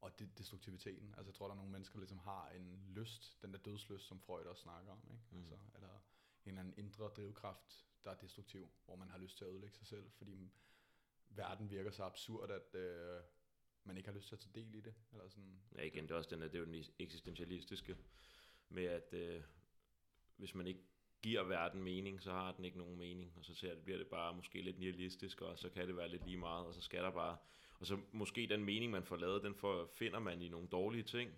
og det, destruktiviteten. Altså, jeg tror, der er nogle mennesker, der ligesom har en lyst, den der dødslyst, som Freud også snakker om, ikke? Mm. Altså, eller en eller anden indre drivkraft, der er destruktiv, hvor man har lyst til at ødelægge sig selv, fordi verden virker så absurd, at øh, man ikke har lyst til at tage del i det. Eller sådan. Ja, igen, det er også den, der, det er jo den eksistentialistiske med, at øh, hvis man ikke giver verden mening, så har den ikke nogen mening, og så ser det, bliver det bare måske lidt nihilistisk, og så kan det være lidt lige meget, og så skal der bare, og så måske den mening, man får lavet, den får, finder man i nogle dårlige ting,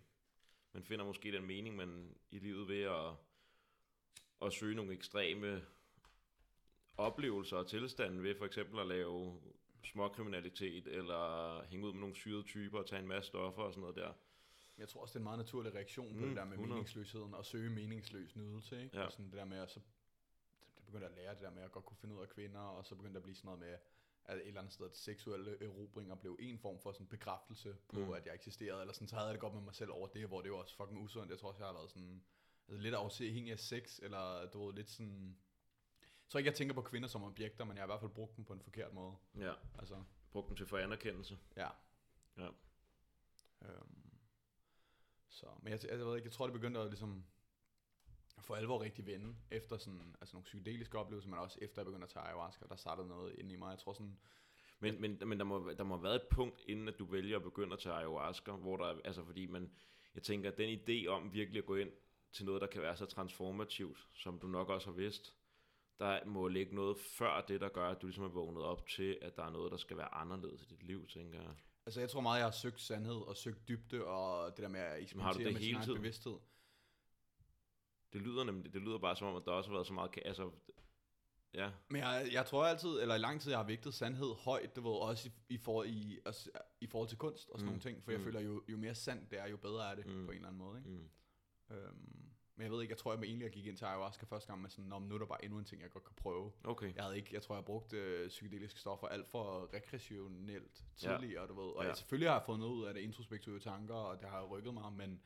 man finder måske den mening, man i livet ved at, at søge nogle ekstreme oplevelser og tilstande ved for eksempel at lave småkriminalitet, eller hænge ud med nogle syrede typer og tage en masse stoffer og sådan noget der. Jeg tror også, det er en meget naturlig reaktion på Mm, det der med 100. meningsløsheden, og søge meningsløs nydelse, ikke? Ja. Og sådan det der med, at så det begyndte at lære det der med at godt kunne finde ud af kvinder, og så begyndte der at blive sådan noget med, at et eller andet sted, at seksuelle erobringer blev en form for sådan bekræftelse på, Mm. at jeg eksisterede, eller sådan, så havde jeg det godt med mig selv over det, hvor det var også fucking usundt. Jeg tror også, jeg har været sådan, altså lidt afhængig af sex, eller du ved, lidt sådan, så ikke jeg tænker på kvinder som objekter, men jeg har i hvert fald brugt dem på en forkert måde. Ja, Altså, brugt dem til for anerkendelse. Ja. Ja. Øhm, så, men jeg, jeg, ved ikke, jeg tror, det begyndte at ligesom for alvor rigtig vende, efter sådan, altså nogle psykedeliske oplevelser, men også efter jeg begyndte at tage ayahuasca, der startede noget inde i mig. Jeg tror sådan, Men, men, men der, må, der må have været et punkt, inden at du vælger at begynde at tage ayahuasca, hvor der, er- altså fordi man, jeg tænker, at den idé om virkelig at gå ind til noget, der kan være så transformativt, som du nok også har vidst, der må ligge noget før det, der gør, at du ligesom er vågnet op til, at der er noget, der skal være anderledes i dit liv, tænker jeg. altså jeg tror meget, jeg har søgt sandhed og søgt dybde, og det der med at eksperimentere med sin egen bevidsthed. Det lyder nemlig, det lyder bare som om, at der også har været så meget, altså, ja, Men jeg, jeg tror altid, eller i lang tid, jeg har vægtet sandhed højt, det var også i, i, for, i, altså, i forhold til kunst og sådan Mm, nogle ting, for jeg mm. føler, jo, jo mere sandt det er, jo bedre er det Mm. på en eller anden måde. Ikke? mm, Øhm, men jeg ved ikke, jeg tror, jeg egentlig jeg gik ind til ayahuasca første gang med sådan, Nå, nu er der bare endnu en ting, jeg godt kan prøve. okay. Jeg havde ikke, jeg tror, jeg brugt øh, psykedeliske stoffer alt for rekreationelt tidligere, du ved. Og Ja. jeg, selvfølgelig har jeg fået noget ud af det introspektive tanker, og det har rykket mig, men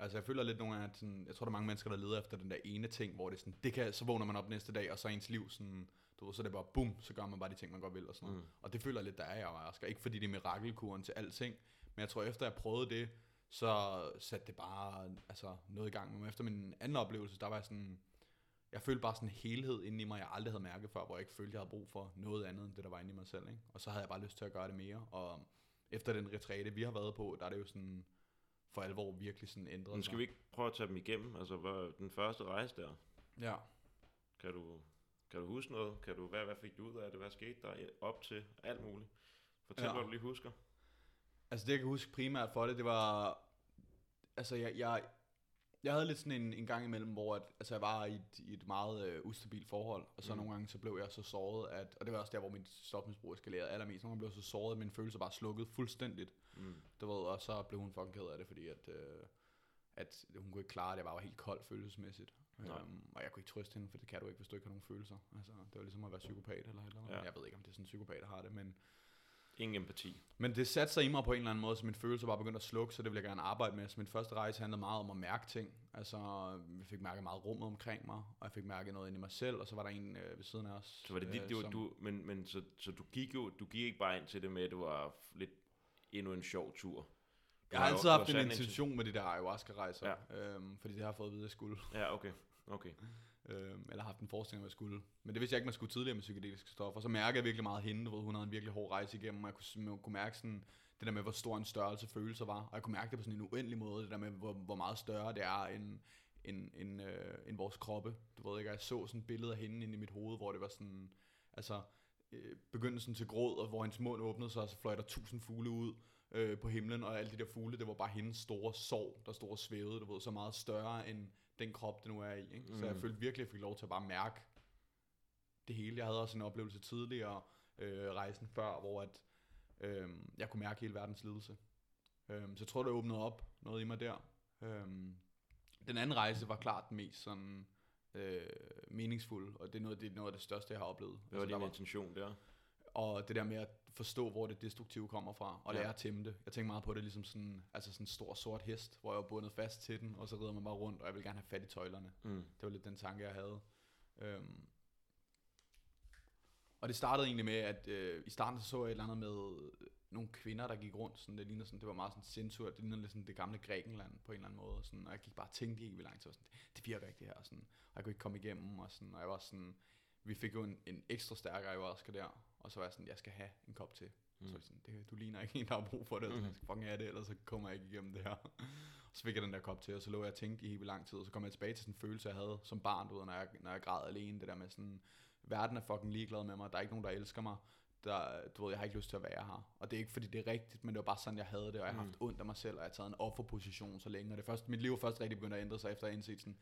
altså jeg føler lidt nogle gange, at sådan, jeg tror, der er mange mennesker, der leder efter den der ene ting, hvor det er sådan, det kan, så vågner man op næste dag, og så er ens liv sådan, du ved, så er det bare bum, så gør man bare de ting, man godt vil og sådan noget. Mm. Og det føler jeg lidt, der er jeg ayahuasca. Ikke fordi det er mirakelkuren til alting, men jeg tror, efter jeg prøvede det, så satte det bare altså, noget i gang. Men efter min anden oplevelse, der var jeg sådan, jeg følte bare sådan en helhed inde i mig, jeg aldrig havde mærket før, hvor jeg ikke følte, jeg havde brug for noget andet, end det, der var inde i mig selv. Ikke? Og så havde jeg bare lyst til at gøre det mere. Og efter den retræte, vi har været på, der er det jo sådan for alvor virkelig sådan ændret Men skal vi ikke prøve at tage dem igennem? Altså, hvad, den første rejse der, Ja. kan du, kan du huske noget? Kan du, hvad, hvad fik du ud af det? Hvad skete der op til? Alt muligt. Fortæl, Ja. hvad du lige husker. Altså det, jeg kan huske primært for det, det var... Altså, jeg, jeg, jeg havde lidt sådan en, en gang imellem, hvor at, altså, jeg var i et, i et meget øh, ustabilt forhold, og så Mm. nogle gange så blev jeg så såret, at, og det var også der, hvor mit stofmisbrug eskalerede allermest. Nogle gange blev jeg så såret, at mine følelser bare slukkede fuldstændigt. Mm. Du ved, og så blev hun fucking ked af det, fordi at, øh, at hun kunne ikke klare det. Jeg bare var helt kold følelsesmæssigt. Nej. Um, og jeg kunne ikke trøste hende, for det kan du ikke, hvis du ikke har nogen følelser. Altså, det var ligesom at være psykopat eller et eller andet. Ja. Jeg ved ikke, om det er sådan, psykopater har det, men Ingen empati. men det satte sig i mig på en eller anden måde, så min følelse bare begyndte at slukke, så det ville jeg gerne arbejde med. Så min første rejse handlede meget om at mærke ting. Altså, jeg fik mærket meget rummet omkring mig, og jeg fik mærket noget ind i mig selv, og så var der en øh, ved siden af os. Så var det dit, øh, det var, som- du, men, men så, så du gik jo, du gik ikke bare ind til det med, at det var lidt endnu en sjov tur. Du Jeg har altid haft en intention med de der ayahuasca-rejser, ja. øhm, fordi det har jeg fået at vide, at jeg skulle. Ja, okay. Okay. Øhm, eller haft en forestilling om, at jeg skulle. Men det vidste jeg ikke, man skulle tidligere med psykedeliske stoffer. Så mærker jeg virkelig meget hende, du ved, hun havde en virkelig hård rejse igennem, og jeg kunne, simpelthen- kunne mærke sådan, det der med, hvor stor en størrelse følelser var. Og jeg kunne mærke det på sådan en uendelig måde, det der med, hvor, hvor meget større det er end, end, end, øh, end vores kroppe. Du ved ikke, jeg så sådan et billede af hende inde i mit hoved, hvor det var sådan, altså, øh, begyndelsen til gråd, og hvor hendes mund åbnede sig, og så fløj der tusind fugle ud øh, på himlen, og alle de der fugle, det var bare hendes store sorg, der stod og svævede, du ved, så meget større end den krop, det nu er i. Ikke? Så jeg Mm. følte virkelig, at jeg fik lov til at bare mærke det hele. Jeg havde også en oplevelse tidligere, øh, rejsen før, hvor at, øh, jeg kunne mærke hele verdens lidelse. Øh, så jeg tror, det åbnede op noget i mig der. Øh, den anden rejse var klart den mest sådan, øh, meningsfuld, og det er, noget, det er noget af det største, jeg har oplevet. Hvad var Altså, din der intention der? og det der med at forstå, hvor det destruktive kommer fra, og Ja. lære at tæmme det. Jeg tænker meget på det ligesom sådan, altså sådan en stor sort hest, hvor jeg var bundet fast til den, og så rider man bare rundt, og jeg vil gerne have fat i tøjlerne. Mm. Det var lidt den tanke, jeg havde. Øhm. Og det startede egentlig med, at øh, i starten så, så jeg et eller andet med øh, nogle kvinder, der gik rundt. Sådan, det, lignede sådan, det var meget sådan sensuelt. Det lignede lidt sådan det gamle Grækenland på en eller anden måde. Sådan, og jeg gik bare og tænkte i helt vildt lang tid. og Sådan, det, virker ikke det her. Sådan, og jeg kunne ikke komme igennem. Og, sådan, og jeg var sådan, vi fik jo en, en ekstra stærk ayahuasca der. Og så var jeg sådan, jeg skal have en kop til. Mm. Så sådan, det, du ligner ikke en, der har brug for det. Mm. Så jeg skal fucking have det, ellers så kommer jeg ikke igennem det her. Og så fik jeg den der kop til, og så lå jeg og tænkte i helt lang tid, og så kom jeg tilbage til sådan en følelse, jeg havde som barn, du ved, når jeg, når jeg græd alene, det der med sådan, verden er fucking ligeglad med mig, der er ikke nogen, der elsker mig, der, du ved, jeg har ikke lyst til at være her. Og det er ikke, fordi det er rigtigt, men det var bare sådan, jeg havde det, og jeg har haft ondt af mig selv, og jeg har taget en offerposition så længe, og det første, mit liv er først rigtig begyndt at ændre sig, efter sådan,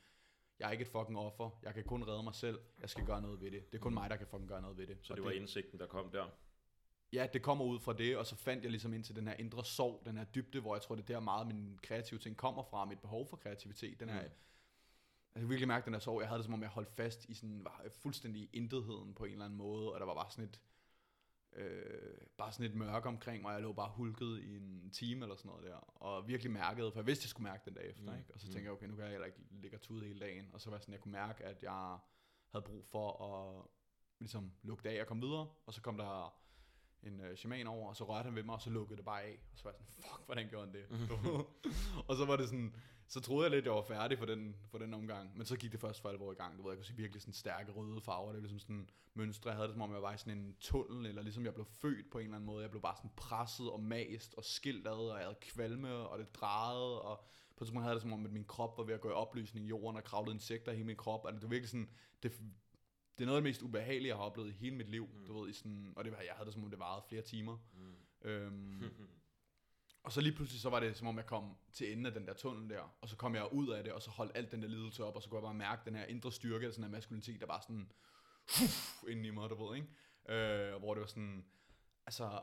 jeg er ikke et fucking offer, jeg kan kun redde mig selv, jeg skal gøre noget ved det. Det er kun mig, der kan fucking gøre noget ved det. Så Og det var indsigten, der kom der? ja, det kommer ud fra det, og så fandt jeg ligesom ind til den her indre sorg, den her dybde, hvor jeg tror, det er der meget min kreative ting kommer fra, mit behov for kreativitet. Den her, Mm. Jeg kan virkelig mærke den der sorg. Jeg havde det som om, jeg holdt fast i sådan, var fuldstændig intetheden på en eller anden måde, og der var bare sådan et, øh, bare sådan et mørke omkring mig. Jeg lå bare hulket i en time eller sådan noget der, og virkelig mærkede, for jeg vidste, jeg skulle mærke den dag efter, Mm. ikke? Og så Mm. tænkte jeg, okay, nu kan jeg heller ikke ligge og tude hele dagen, og så var sådan, jeg kunne mærke, at jeg havde brug for at ligesom lukke det af og komme videre, og så kom der en øh, shaman over, og så rørte han ved mig, og så lukkede det bare af. Og så var jeg sådan, fuck, hvordan gjorde han det? og så var det sådan, så troede jeg lidt, jeg var færdig for den, for den omgang. Men så gik det først for alvor i gang. Du ved, jeg kunne se virkelig sådan stærke røde farver. Det var ligesom sådan mønstre. Jeg havde det som om, jeg var i sådan en tunnel, eller ligesom jeg blev født på en eller anden måde. Jeg blev bare sådan presset og mast og skilt ad, og jeg havde kvalme, og det drejede, og på et tidspunkt havde jeg det som om, at min krop var ved at gå i opløsning i jorden, og kravlede insekter i hele min krop. Altså, det var virkelig sådan, det, det er noget af det mest ubehagelige, jeg har oplevet i hele mit liv, mm. du ved, i sådan, og det var, jeg havde det som om, det varede flere timer. Mm. Øhm, og så lige pludselig, så var det som om, jeg kom til enden af den der tunnel der, og så kom jeg ud af det, og så holdt alt den der lidelse op, og så kunne jeg bare mærke den her indre styrke, sådan her maskulinitet, der bare sådan, uff, inden i mig, du ved, ikke? Øh, hvor det var sådan, altså,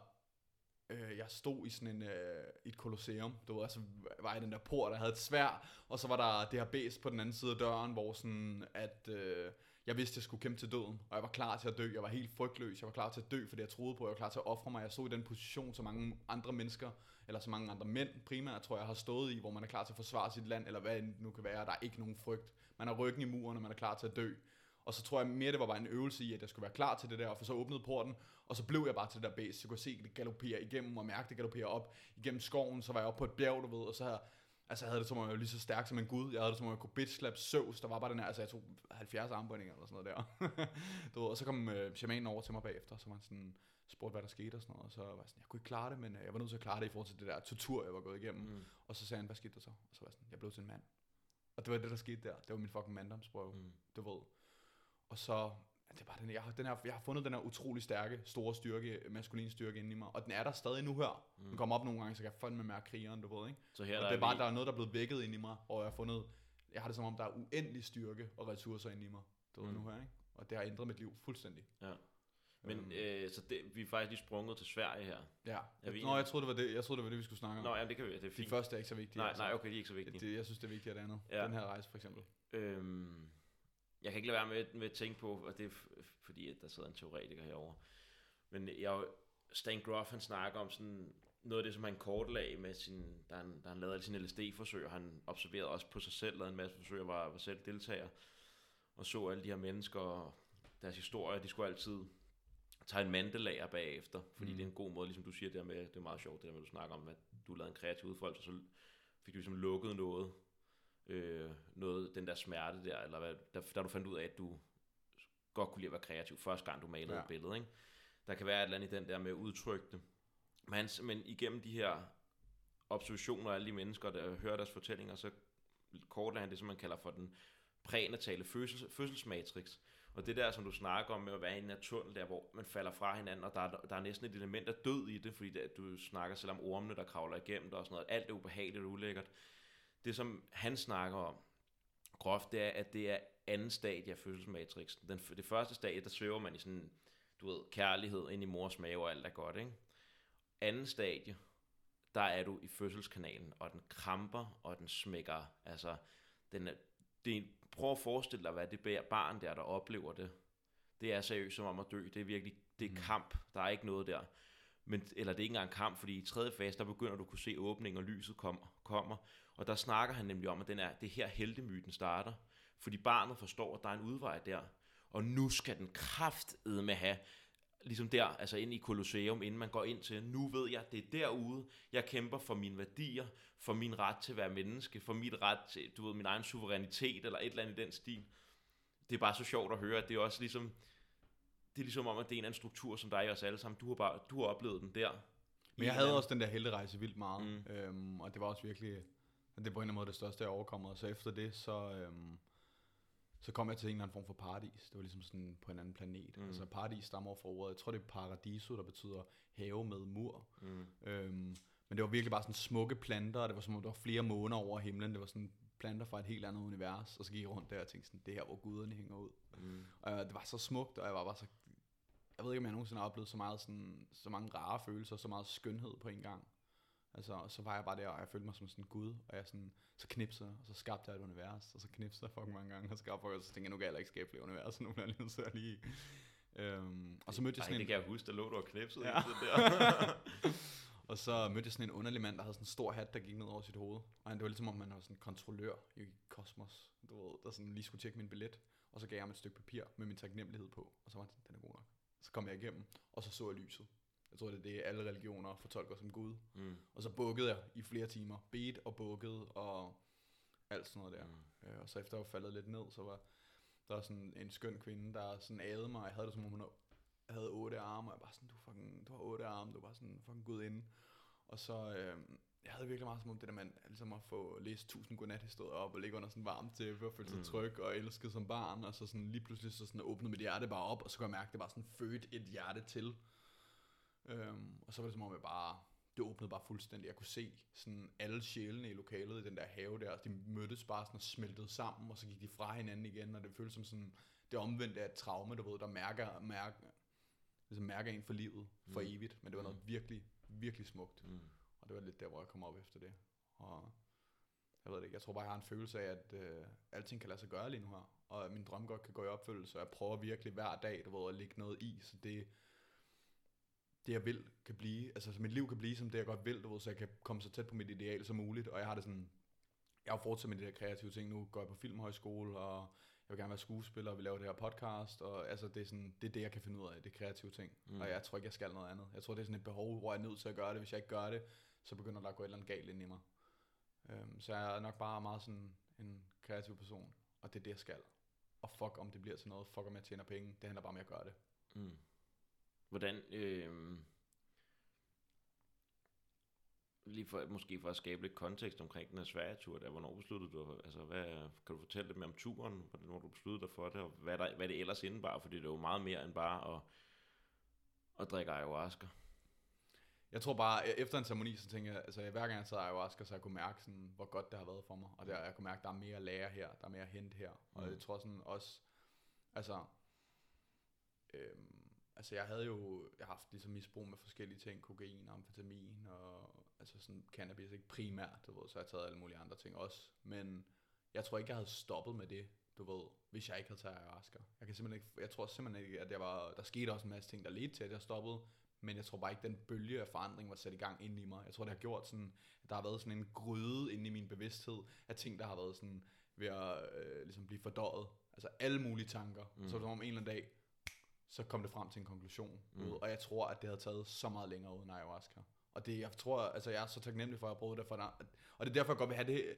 øh, jeg stod i sådan en, øh, et kolosseum, du ved, altså var i den der port, der havde et svær, og så var der det her bæst på den anden side af døren, hvor sådan, at øh, jeg vidste, at jeg skulle kæmpe til døden, og jeg var klar til at dø, jeg var helt frygtløs, jeg var klar til at dø, fordi jeg troede på, jeg var klar til at ofre mig, jeg stod i den position, så mange andre mennesker, eller så mange andre mænd primært, tror jeg, har stået i, hvor man er klar til at forsvare sit land, eller hvad det nu kan være, der er ikke nogen frygt, man har ryggen i muren, og man er klar til at dø, og så tror jeg mere, det var bare en øvelse i, at jeg skulle være klar til det der, for så åbnede porten, og så blev jeg bare til det der base, så jeg kunne se det galopere igennem, og mærke det galopere op igennem skoven, så var jeg oppe på et bjerg, du ved, og så havde, altså jeg havde det som om, jeg var lige så stærk som en gud, jeg havde det som om, jeg kunne bitch slap Zeus, der var bare den her, altså jeg tog 70 armbøjninger eller sådan noget der, du ved, og så kom øh, shamanen over til mig bagefter, så var han sådan, spurgte, hvad der skete og sådan noget, og så var jeg sådan, jeg kunne ikke klare det, men øh, jeg var nødt til at klare det i forhold til det der tortur, jeg var gået igennem, Mm. og så sagde han, hvad skete der så? Og så var jeg sådan, jeg blev til en mand. Og det var det, der skete der. Det var min fucking manddomsprøve, mm. du ved. Og så, det er bare den, jeg, har, den her, jeg har fundet den her utrolig stærke, store styrke, maskulin styrke inde i mig. Og den er der stadig nu her. Mm. Den kommer op nogle gange, så kan jeg fandme mærke krigeren, du ved, ikke? Så her og der det er bare, vi- der er noget, der er blevet vækket ind i mig, og jeg har fundet, jeg har det som om, der er uendelig styrke og ressourcer inde i mig, du ved Mm. nu her, ikke? Og det har ændret mit liv fuldstændig. Ja. Men Øhm. øh, så det, vi er faktisk lige sprunget til Sverige her. Ja. Er vi Nå, jeg troede, det var det, jeg troede, det var det, vi skulle snakke om. Nå, ja, det kan vi, det er fint. første er ikke så vigtigt. Nej, altså. nej, okay, de er ikke så vigtige. Det, jeg synes, det er vigtigt, at det andet. Ja. Den her rejse, for eksempel. Øhm, jeg kan ikke lade være med, med at tænke på, og det er fordi, at der sidder en teoretiker herovre. Men jeg, Stan Groff, han snakker om sådan noget af det, som han kortlagde med sin, da han, da han lavede alle sine LSD-forsøg, og han observerede også på sig selv, lavede en masse forsøg, og var, var selv deltager, og så alle de her mennesker, og deres historier, de skulle altid tage en mandelager bagefter, fordi mm. Det er en god måde, ligesom du siger der med, det er meget sjovt, det der med, du snakker om, at du lavede en kreativ udfoldelse, så fik du ligesom lukket noget, øh, noget, den der smerte der, eller hvad, der, der du fandt ud af, at du godt kunne lide at være kreativ, første gang du malede ja. Et billede, ikke? Der kan være et eller andet i den der med at udtrykke det. Men, men igennem de her observationer af alle de mennesker, der hører deres fortællinger, så kortlægger han det, som man kalder for den prænatale fødsels, fødselsmatrix. Og det der, som du snakker om med at være i en her tunnel der, hvor man falder fra hinanden, og der er, der er næsten et element af død i det, fordi det, du snakker selv om ormene, der kravler igennem det og sådan noget. Alt er ubehageligt og ulækkert. Det, som han snakker om, groft, det er, at det er anden stadie af fødselsmatrixen. Den, det første stadie, der svæver man i sådan du ved, kærlighed ind i mors mave og alt er godt, ikke? Anden stadie, der er du i fødselskanalen, og den kramper, og den smækker, altså, den er, det er, prøv at forestille dig, hvad det barn der, der oplever det. Det er seriøst som om at dø. Det er virkelig, det er Mm. kamp. Der er ikke noget der. Men, eller det er ikke engang kamp, fordi i tredje fase, der begynder du at kunne se åbningen, og lyset kommer. kommer. Og der snakker han nemlig om, at den er, det er her heltemyten starter. Fordi barnet forstår, at der er en udvej der. Og nu skal den kraftede med have, ligesom der, altså ind i Colosseum, inden man går ind til, nu ved jeg, det er derude, jeg kæmper for mine værdier, for min ret til at være menneske, for mit ret til, du ved, min egen suverænitet, eller et eller andet i den stil. Det er bare så sjovt at høre, at det er også ligesom, det er ligesom om, at det er en anden struktur, som dig og os alle sammen. Du har, bare, du har oplevet den der. Men jeg havde også den der helterejse vildt meget, mm. øhm, og det var også virkelig, det er på en eller anden måde det største, jeg overkommet, og så efter det, så, øhm, så kom jeg til en eller anden form for paradis. Det var ligesom sådan på en anden planet. Mm. Altså paradis stammer fra ordet, jeg tror det er paradiso, der betyder have med mur. Mm. Øhm, men det var virkelig bare sådan smukke planter, og det var som om der var flere måner over himlen. Det var sådan planter fra et helt andet univers, og så gik jeg rundt der og tænkte sådan, det er her, hvor guderne hænger ud. Mm. Og det var så smukt, og jeg var bare så... Jeg ved ikke, om jeg nogensinde har oplevet så, meget sådan, så mange rare følelser, så meget skønhed på en gang. Altså, og så var jeg bare der, og jeg følte mig som sådan en gud, og jeg sådan, så knipsede, og så skabte jeg et univers, og så knipsede jeg fucking mange gange, og skabte og så tænkte jeg, nu kan jeg heller ikke skabe flere universer, nu bliver jeg lige nødt til at lige... Øhm, og så mødte jeg Ej, sådan det en, kan jeg huske, der lå du og knipsede Ja. det der. og så mødte jeg sådan en underlig mand, der havde sådan en stor hat, der gik ned over sit hoved. Og han, det var ligesom om, man var sådan en kontrollør i kosmos, du ved, der sådan lige skulle tjekke min billet. Og så gav jeg ham et stykke papir med min taknemmelighed på, og så var han sådan, den er god nok. Så kom jeg igennem, og så så jeg lyset. Jeg tror, det er det, alle religioner fortolker som Gud. mm. Og så bukkede jeg i flere timer. Beat og bukkede og alt sådan noget der. Mm. Øh, og så efter jeg var faldet lidt ned, så var der sådan en skøn kvinde, der sådan adede mig. Jeg havde det som om hun havde otte arme, og jeg bare sådan, du, fucking, du har otte arme, du var bare sådan fucking gud inde. Og så, øh, jeg havde virkelig meget som om det der mand, ligesom at få læst tusind godnathistorier op og ligge under sådan en varm tæppe og føle sig Mm. tryg og elsket som barn, og så sådan lige pludselig så sådan åbnede mit hjerte bare op, og så kunne jeg mærke, at det var sådan født et hjerte til. Øhm, og så var det som om jeg bare, det åbnede bare fuldstændig. Jeg kunne se sådan alle sjælene i lokalet i den der have der, de mødtes bare sådan og smeltede sammen, og så gik de fra hinanden igen, og det føltes som sådan, det omvendte af et traume, du ved, der mærker, mærker, ligesom mærker en for livet, for Mm. evigt, men det var Mm. noget virkelig, virkelig smukt. Mm. Og det var lidt der, hvor jeg kom op efter det. Og jeg ved det ikke, jeg tror bare, jeg har en følelse af, at øh, alting kan lade sig gøre lige nu her. Og at min drøm godt kan gå i opfyldelse, og jeg prøver virkelig hver dag, du ved, at lægge noget i, så det, det jeg vil, kan blive, altså så mit liv kan blive som det, jeg godt vil, du ved, så jeg kan komme så tæt på mit ideal som muligt. Og jeg har det sådan, jeg har fortsat med de der kreative ting. Nu går jeg på filmhøjskole, og jeg vil gerne være skuespiller, og vi laver det her podcast, og altså det er, sådan, det er det, jeg kan finde ud af, det er kreative ting. Mm. Og jeg tror ikke, jeg skal noget andet. Jeg tror, det er sådan et behov, hvor jeg er nødt til at gøre det. Hvis jeg ikke gør det, så begynder der at gå et eller andet galt ind i mig. Øhm, så jeg er nok bare meget sådan en kreativ person, og det er det, jeg skal. Og fuck om det bliver til noget, fuck om jeg tjener penge, det handler bare om at gøre det. Mm. Hvordan, øh, lige for, måske for at skabe lidt kontekst omkring den her Sverige-tur, der, hvornår besluttede du, altså hvad, kan du fortælle lidt mere om turen, hvornår du besluttede dig for det, og hvad, der, hvad det ellers indebar, fordi det er jo meget mere end bare at, at drikke ayahuasca. Jeg tror bare, e- efter en ceremoni, så tænker jeg, altså hver gang jeg tager ayahuasca, så jeg kunne mærke sådan, hvor godt det har været for mig. Og der, jeg kunne mærke, der er mere at lære her, der er mere at hente her. Og Mm. jeg tror sådan også, altså, øhm, altså jeg havde jo, jeg har haft ligesom misbrug med forskellige ting, kokain, amfetamin og altså sådan cannabis, ikke primært, du ved, så har jeg taget alle mulige andre ting også. Men jeg tror ikke, jeg havde stoppet med det, du ved, hvis jeg ikke havde taget ayahuasca. Jeg kan simpelthen ikke, jeg tror simpelthen ikke, at jeg var, der skete også en masse ting, der ledte til, at jeg stoppede, men jeg tror bare ikke, den bølge af forandring var sat i gang inde i mig. Jeg tror, det har gjort sådan, at der har været sådan en gryde inde i min bevidsthed af ting, der har været sådan ved at øh, ligesom blive fordøjet. Altså alle mulige tanker. Mm. Så var det som om en eller anden dag, så kom det frem til en konklusion. Mm. Og jeg tror, at det havde taget så meget længere uden ayahuasca. Og det, jeg tror, altså jeg er så taknemmelig for, at jeg prøvet det for. Og det er derfor, jeg godt vil have det,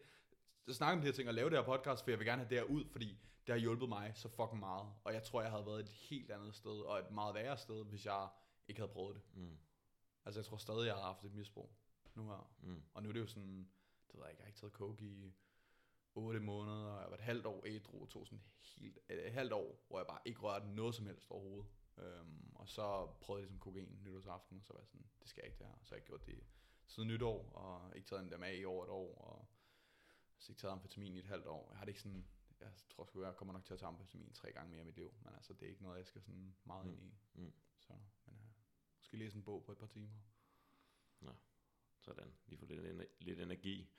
at snakke om de her ting og lave det her podcast, for jeg vil gerne have det her ud, fordi det har hjulpet mig så fucking meget. Og jeg tror, jeg havde været et helt andet sted, og et meget værre sted, hvis jeg ikke havde prøvet det. Mm. Altså jeg tror stadig, jeg har haft et misbrug nu her. Mm. Og nu er det jo sådan, det ved jeg ikke, jeg har ikke taget coke i 8 måneder, og jeg var et halvt år ædru, og tog sådan helt, et halvt år, hvor jeg bare ikke rørte noget som helst overhovedet. Øhm, og så prøvede jeg ligesom kokain nytårsaften, og så var jeg sådan, det skal jeg ikke det her. Så jeg gjort det siden nytår, og ikke taget en der med i over et år, og så ikke taget amfetamin i et halvt år. Jeg har det ikke sådan, jeg tror sgu, jeg kommer nok til at tage amfetamin tre gange mere i mit liv, men altså det er ikke noget, jeg skal sådan meget Mm. ind i. Mm. Så, men øh, måske læse en bog på et par timer. Sådan, lige få lidt, lidt energi.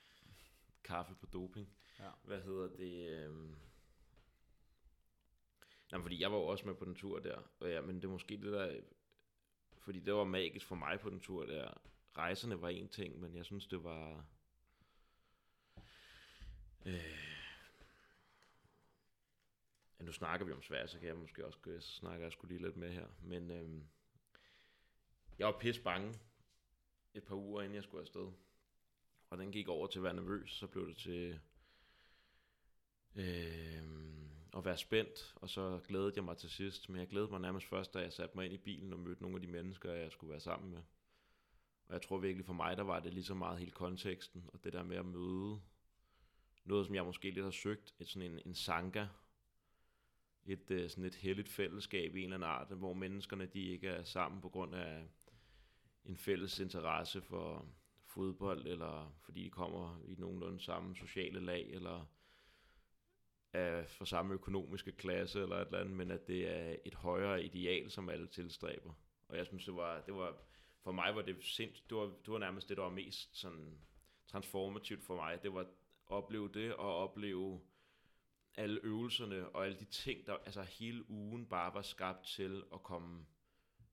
Kaffe på doping. Ja. Hvad hedder det? Øhm... Jamen, fordi jeg var jo også med på den tur der. Og ja, men det er måske det der... Fordi det var magisk for mig på den tur der. Rejserne var en ting, men jeg synes, det var... Øh... Ja, nu snakker vi om Sverige, så kan jeg måske også... Så snakker jeg sgu lige lidt med her. Men øhm... jeg var pisse bange et par uger, inden jeg skulle afsted. Og den gik over til at være nervøs, så blev det til øh, at være spændt, og så glædede jeg mig til sidst. Men jeg glædede mig nærmest først, da jeg satte mig ind i bilen og mødte nogle af de mennesker, jeg skulle være sammen med. Og jeg tror virkelig for mig, der var det lige så meget hele konteksten, og det der med at møde noget, som jeg måske lidt har søgt, et sådan en, en sanga, et øh, sådan et helligt fællesskab i en eller anden art, hvor menneskerne de ikke er sammen på grund af en fælles interesse for fodbold, eller fordi de kommer i nogenlunde samme sociale lag, eller er fra samme økonomiske klasse, eller et eller andet, men at det er et højere ideal, som alle tilstræber. Og jeg synes, det var, det var for mig var det sindssygt, det var, det var nærmest det, der var mest sådan transformativt for mig. Det var at opleve det, og opleve alle øvelserne, og alle de ting, der altså hele ugen bare var skabt til at komme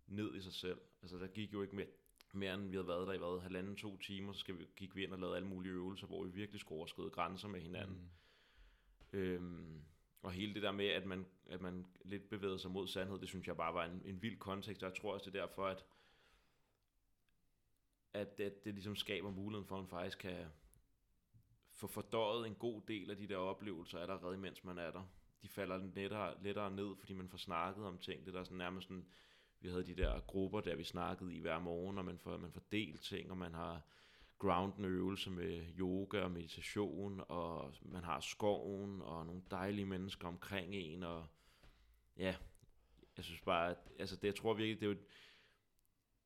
ned i sig selv. Altså der gik jo ikke mere, mere end vi havde været der i hvad, halvanden, to timer, så skal vi, gik vi ind og lavede alle mulige øvelser, hvor vi virkelig skulle overskride grænser med hinanden. Mm. Øhm, og hele det der med, at man, at man lidt bevægede sig mod sandhed, det synes jeg bare var en, en vild kontekst, og jeg tror også, det er derfor, at, at, at det ligesom skaber muligheden for, at man faktisk kan få fordøjet en god del af de der oplevelser allerede, mens man er der. De falder lettere, lettere ned, fordi man får snakket om ting. Det der er sådan nærmest sådan, vi havde de der grupper, der vi snakkede i hver morgen, og man får, man får delt ting, og man har groundende øvelser med yoga og meditation, og man har skoven, og nogle dejlige mennesker omkring en, og ja, jeg synes bare, at, altså det, jeg tror virkelig, det er jo,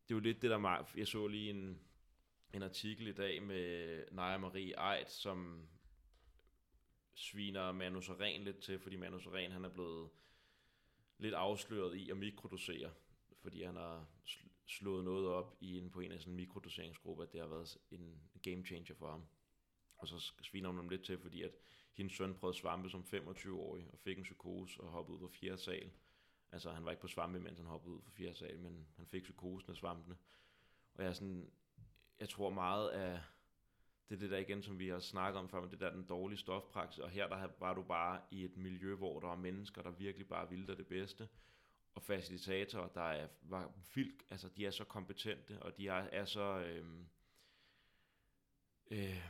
det er jo lidt det der, jeg så lige en, en artikel i dag med Naja Marie Eid, som sviner Manu Seren lidt til, fordi Manu Seren, han er blevet lidt afsløret i at mikrodosere, fordi han har slået noget op i en, på en af sådan mikrodoseringsgrupper, at det har været en game changer for ham. Og så sviner hun ham lidt til, fordi at hendes søn prøvede svampe som 25-årig, og fik en psykose og hoppede ud på fjerde sal. Altså han var ikke på svampe, mens han hoppede ud på fjerde sal, men han fik psykosen af svampene. Og jeg er sådan, jeg tror meget af, det er det der igen, som vi har snakket om før, men det der den dårlige stofpraksis, og her der var du bare i et miljø, hvor der var mennesker, der virkelig bare ville dig det bedste, og facilitatorer, der er, var vildt, altså de er så kompetente, og de er, er så øh, øh,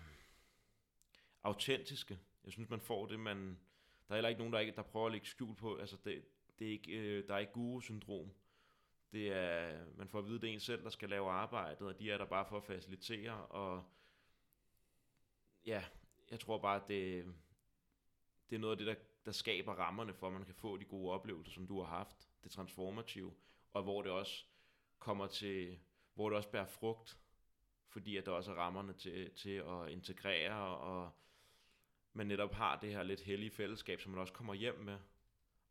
autentiske. Jeg synes, man får det, man... Der er heller ikke nogen, der, ikke, der prøver at lægge skjul på, altså det, det er ikke, øh, der er ikke guru-syndrom. Det er, man får at vide, det er en selv, der skal lave arbejdet, og de er der bare for at facilitere, og ja, jeg tror bare, at det, det er noget af det, der, der skaber rammerne for, at man kan få de gode oplevelser, som du har haft, det transformative, og hvor det også kommer til, hvor det også bærer frugt, fordi at der også er rammerne til, til at integrere, og man netop har det her lidt hellige fællesskab, som man også kommer hjem med.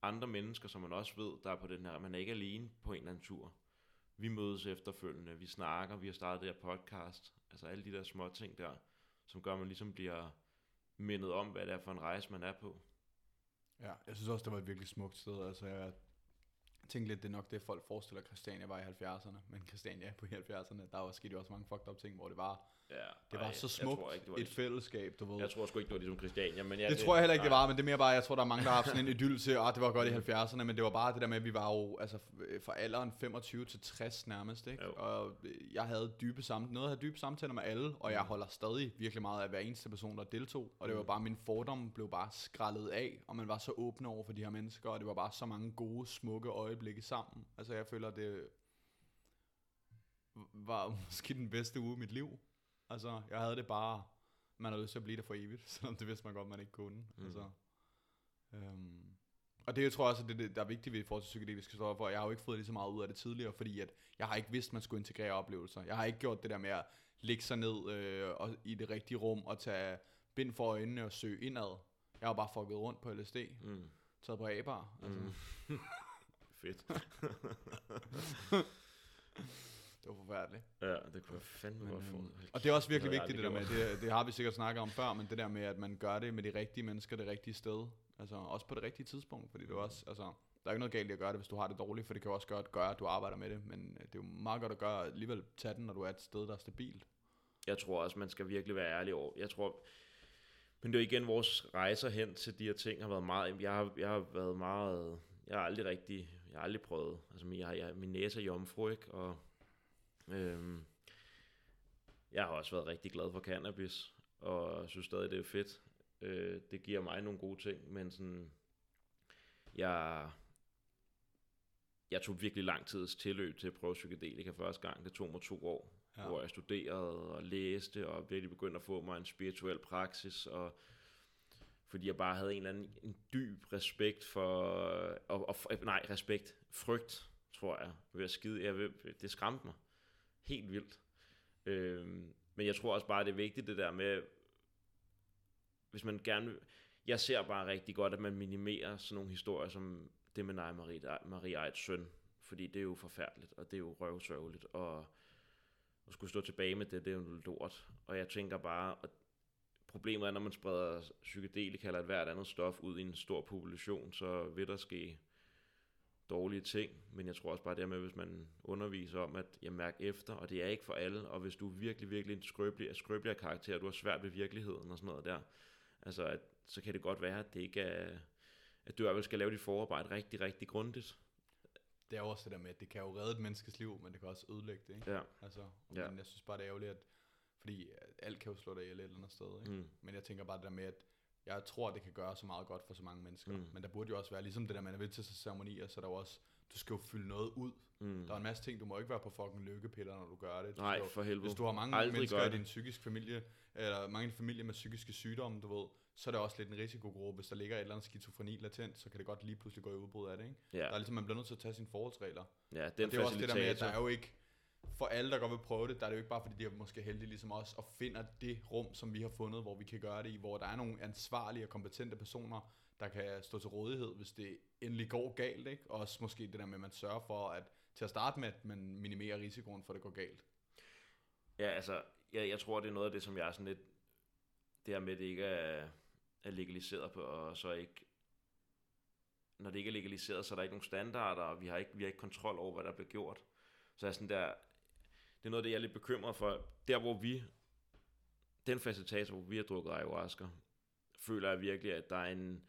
Andre mennesker, som man også ved, der er på den her, man er ikke alene på en eller anden tur. Vi mødes efterfølgende, vi snakker, vi har startet det her podcast, altså alle de der små ting der, som gør, at man ligesom bliver mindet om, hvad det er for en rejse, man er på. Ja, jeg synes også, det var et virkelig smukt sted. Altså, jeg tænkte lidt, det er nok det, folk forestiller, Christiania var i 70'erne. Men Christiania på 70'erne, der var sket jo også mange fucked up ting, hvor det var, Ja, det var ej, så smukt, jeg ikke, det var et ligesom, fællesskab, du ved. Jeg tror sgu ikke, det var ligesom Christiania, men ja, det, tror jeg heller ikke, det var, men det er mere bare, jeg tror, der er mange, der har haft sådan en idyll til, at det var godt i 70'erne, men det var bare det der med, at vi var jo altså, fra alderen 25 til 60 nærmest, ikke? Jo. Og jeg havde dybe samtaler, noget have dybe samtaler med alle, og jeg Mm. holder stadig virkelig meget af hver eneste person, der deltog, og det var Mm. bare, min fordom blev bare skrællet af, og man var så åben over for de her mennesker, og det var bare så mange gode, smukke øjeblikke sammen. Altså jeg føler, det var måske den bedste uge i mit liv. Altså, jeg havde det bare, man havde lyst til at blive der for evigt, selvom det vidste man godt, man ikke kunne. Mm. Altså, øhm, og det jeg tror jeg også, det, der er vigtigt ved forhold til psykedeliske stoffer, for jeg har jo ikke fået lige så meget ud af det tidligere, fordi at jeg har ikke vidst, man skulle integrere oplevelser. Jeg har ikke gjort det der med at ligge sig ned øh, og, i det rigtige rum og tage bind for øjnene og søge indad. Jeg har bare fucket rundt på LSD, Mm. taget på aber. Altså. Mm. fedt. Det var forfærdeligt. ja, det kunne jeg fandme Men, godt få. øhm, Og det er også virkelig Det vigtigt, det der med, det, det har vi sikkert snakket om før, men det der med, at man gør det med de rigtige mennesker det rigtige sted. Altså også på det rigtige tidspunkt, fordi det er også, altså, der er ikke noget galt i at gøre det, hvis du har det dårligt, for det kan også gøre, gøre at du arbejder med det, men øh, det er jo meget godt at gøre, alligevel tage den, når du er et sted, der er stabilt. Jeg tror også, man skal virkelig være ærlig over. Jeg tror, men det er igen vores rejser hen til de her ting har været meget, jeg har, jeg har været meget, jeg har aldrig rigtig, jeg har aldrig prøvet, altså min, jeg, jeg, min næse er jomfru, ikke? Og øhm, jeg har også været rigtig glad for cannabis, og synes stadig, det er fedt. Øh, det giver mig nogle gode ting, men sådan, jeg, jeg tog virkelig lang tids tilløb til at prøve psykedelika første gang. Det tog mig to år, ja. hvor jeg studerede og læste, og virkelig begyndte at få mig en spirituel praksis, og fordi jeg bare havde en eller anden en dyb respekt for, og, og, nej, respekt, frygt, tror jeg, ved at skide. Jeg ved, det skræmte mig helt vildt. Øhm, men jeg tror også bare, det er vigtigt det der med, hvis man gerne jeg ser bare rigtig godt, at man minimerer sådan nogle historier som det med Nej Marie, Marie Eids søn, fordi det er jo forfærdeligt, og det er jo røvsørgeligt, og at skulle stå tilbage med det, det er jo lort. Og jeg tænker bare, at problemet er, når man spreder psykedelika eller et hvert andet stof ud i en stor population, så vil der ske dårlige ting, men jeg tror også bare det med, hvis man underviser om, at jeg mærker efter, og det er ikke for alle, og hvis du er virkelig, virkelig en skrøbelig, skrøbelig karakter, og du har svært ved virkeligheden og sådan noget der, altså, at, så kan det godt være, at det ikke er, at du i hvert fald skal lave dit forarbejde rigtig, rigtig grundigt. Det er jo også det der med, at det kan jo redde et menneskes liv, men det kan også ødelægge det, ikke? Ja. Altså, Ja. men jeg synes bare, det er ærgerligt, at, fordi alt kan jo slå dig ihjel et eller andet sted, ikke? Mm. Men jeg tænker bare det der med, at jeg tror, det kan gøre så meget godt for så mange mennesker. Mm. Men der burde jo også være, ligesom det der, man er ved til ceremonier, så er der jo også, du skal jo fylde noget ud. Mm. Der er en masse ting, du må ikke være på fucking lykkepiller, når du gør det. Du Nej, for helvede. hvis du har mange Aldrig mennesker i din psykisk familie, eller mange i din familie med psykiske sygdomme, du ved, så er det også lidt en risikogruppe. Hvis der ligger et eller andet skizofreni latent, så kan det godt lige pludselig gå i udbrud af det, ikke? Ja, Der er ligesom, man bliver nødt til at tage sine forholdsregler. ja Den og det er også det der med, at der er jo ikke, for alle, der godt vil prøve det, der er det jo ikke bare, fordi de er måske heldige ligesom os, og finder det rum, som vi har fundet, hvor vi kan gøre det i, hvor der er nogle ansvarlige og kompetente personer, der kan stå til rådighed, hvis det endelig går galt, ikke? Også måske det der med, at man sørger for, at til at starte med, at man minimerer risikoen for, at det går galt. Ja, altså, jeg, jeg tror, det er noget af det, som jeg er sådan lidt... Det her med, at det ikke er, er legaliseret på, og så ikke... Når det ikke er legaliseret, så er der ikke nogen standarder, og vi har ikke, vi har ikke kontrol over, hvad der bliver gjort. Så er sådan der... Det er noget af det, jeg er lidt bekymret for. Der, hvor vi... Den facilitator, hvor vi har drukket ayahuasca, føler jeg virkelig, at der er en,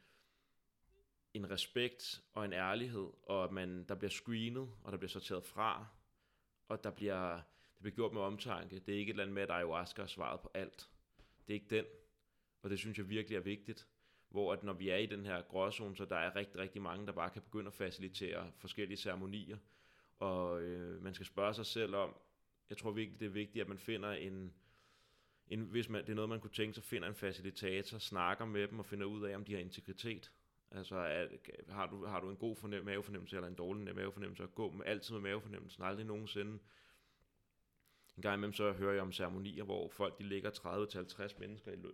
en respekt og en ærlighed, og at man, der bliver screenet, og der bliver sorteret fra, og der bliver, det bliver gjort med omtanke. Det er ikke et eller andet med, at ayahuasca er svaret på alt. Det er ikke den. Og det synes jeg virkelig er vigtigt. Hvor at når vi er i den her gråzone, så der er rigtig, rigtig mange, der bare kan begynde at facilitere forskellige ceremonier. Og øh, man skal spørge sig selv om, jeg tror virkelig, det er vigtigt, at man finder en, en hvis man, det er noget, man kunne tænke sig, finder en facilitator, snakker med dem og finder ud af, om de har integritet. Altså, at, har, du, har du en god fornem- mavefornemmelse eller en dårlig mavefornemmelse, at gå med, altid med mavefornemmelsen, aldrig nogensinde. En gang imellem så hører jeg om ceremonier, hvor folk de ligger 30-50 mennesker i, lo-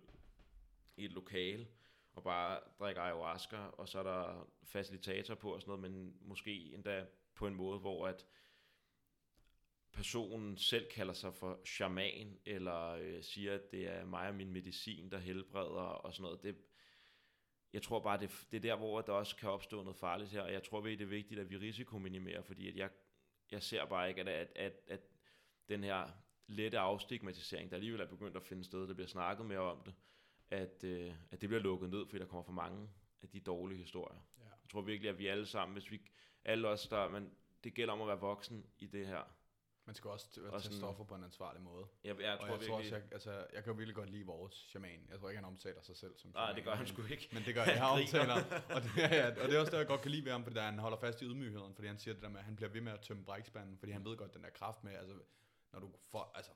i et lokale, og bare drikker ayahuasca, og så er der facilitator på og sådan noget, men måske endda på en måde, hvor at personen selv kalder sig for shaman, eller øh, siger, at det er mig og min medicin, der helbreder, og sådan noget. Det, jeg tror bare, det, det er der, hvor der også kan opstå noget farligt her, og jeg tror virkelig, det er vigtigt, at vi risikominimerer, fordi at jeg, jeg ser bare ikke, at, at, at, at den her lette afstigmatisering, der alligevel er begyndt at finde sted, der bliver snakket mere om det, at, øh, at det bliver lukket ned, fordi der kommer for mange af de dårlige historier. Ja. Jeg tror virkelig, at vi alle sammen, hvis vi, alle os der, men det gælder om at være voksen i det her. Man skal også t- Og tage sådan- stoffer på en ansvarlig måde. Jeg, jeg Og tror jeg virkelig, tror også, jeg, altså, jeg kan virkelig godt lide vores shaman. Jeg tror ikke, han omtaler sig selv som nej, shaman. det gør han sgu ikke. Men det gør jeg, Han omtaler. og, det, ja, ja, og det er også det, jeg godt kan lide ved ham, fordi han holder fast i ydmygheden, fordi han siger det der med, at han bliver ved med at tømme brækspanden, fordi han ved godt den der kraft med, altså, når du, får, altså,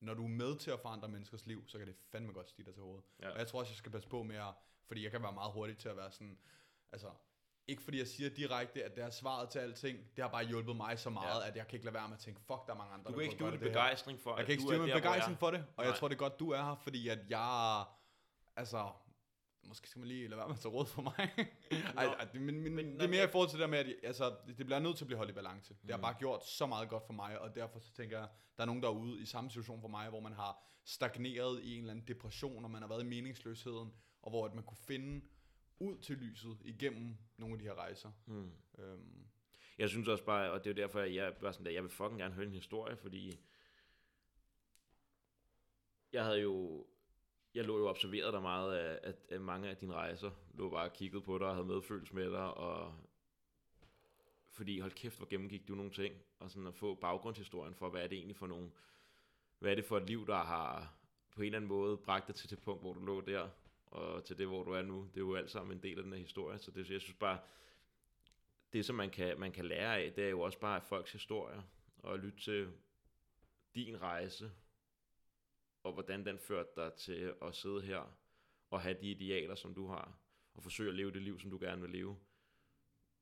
når du er med til at forandre menneskers liv, så kan det fandme godt stige dig til hovedet. Ja. Og jeg tror også, jeg skal passe på med at, fordi jeg kan være meget hurtig til at være sådan, altså, ikke fordi jeg siger direkte, at det er svaret til alting, det har bare hjulpet mig så meget, ja. at jeg kan ikke lade være med at tænke, fuck, der er mange andre, Du kan ikke det her. begejstring for, Jeg kan ikke styre min jeg begejstring for det, og jeg Nej. tror, det er godt, du er her, fordi at jeg, altså, måske skal man lige lade være med at tage råd for mig. Ej, ej, det, men, men, Men det er mere jeg- i forhold til det der med, at jeg- altså, det bliver nødt til at blive holdt i balance. Det har Mhm. bare gjort så meget godt for mig, og derfor så tænker jeg, der er nogen derude i samme situation for mig, hvor man har stagneret i en eller anden depression, og man har været i meningsløsheden, og hvor at man kunne finde ud til lyset igennem nogle af de her rejser. Hmm. Øhm, Jeg synes også bare, og det er jo derfor, at jeg var sådan der, jeg vil fucking gerne høre en historie, fordi jeg havde jo, jeg lå jo observeret dig meget af, at, af mange af dine rejser, lå bare og kiggede på dig og havde medfølelse med dig, og fordi hold kæft, hvor gennemgik du nogle ting, og sådan at få baggrundshistorien for, hvad er det egentlig for nogle, hvad er det for et liv, der har på en eller anden måde bragt dig til det punkt, hvor du lå der, og til det, hvor du er nu. Det er jo alt sammen en del af den her historie, så det, jeg synes bare, det som man kan, man kan lære af, det er jo også bare folks historier, og at lytte til din rejse, og hvordan den førte dig til at sidde her, og have de idealer, som du har, og forsøge at leve det liv, som du gerne vil leve,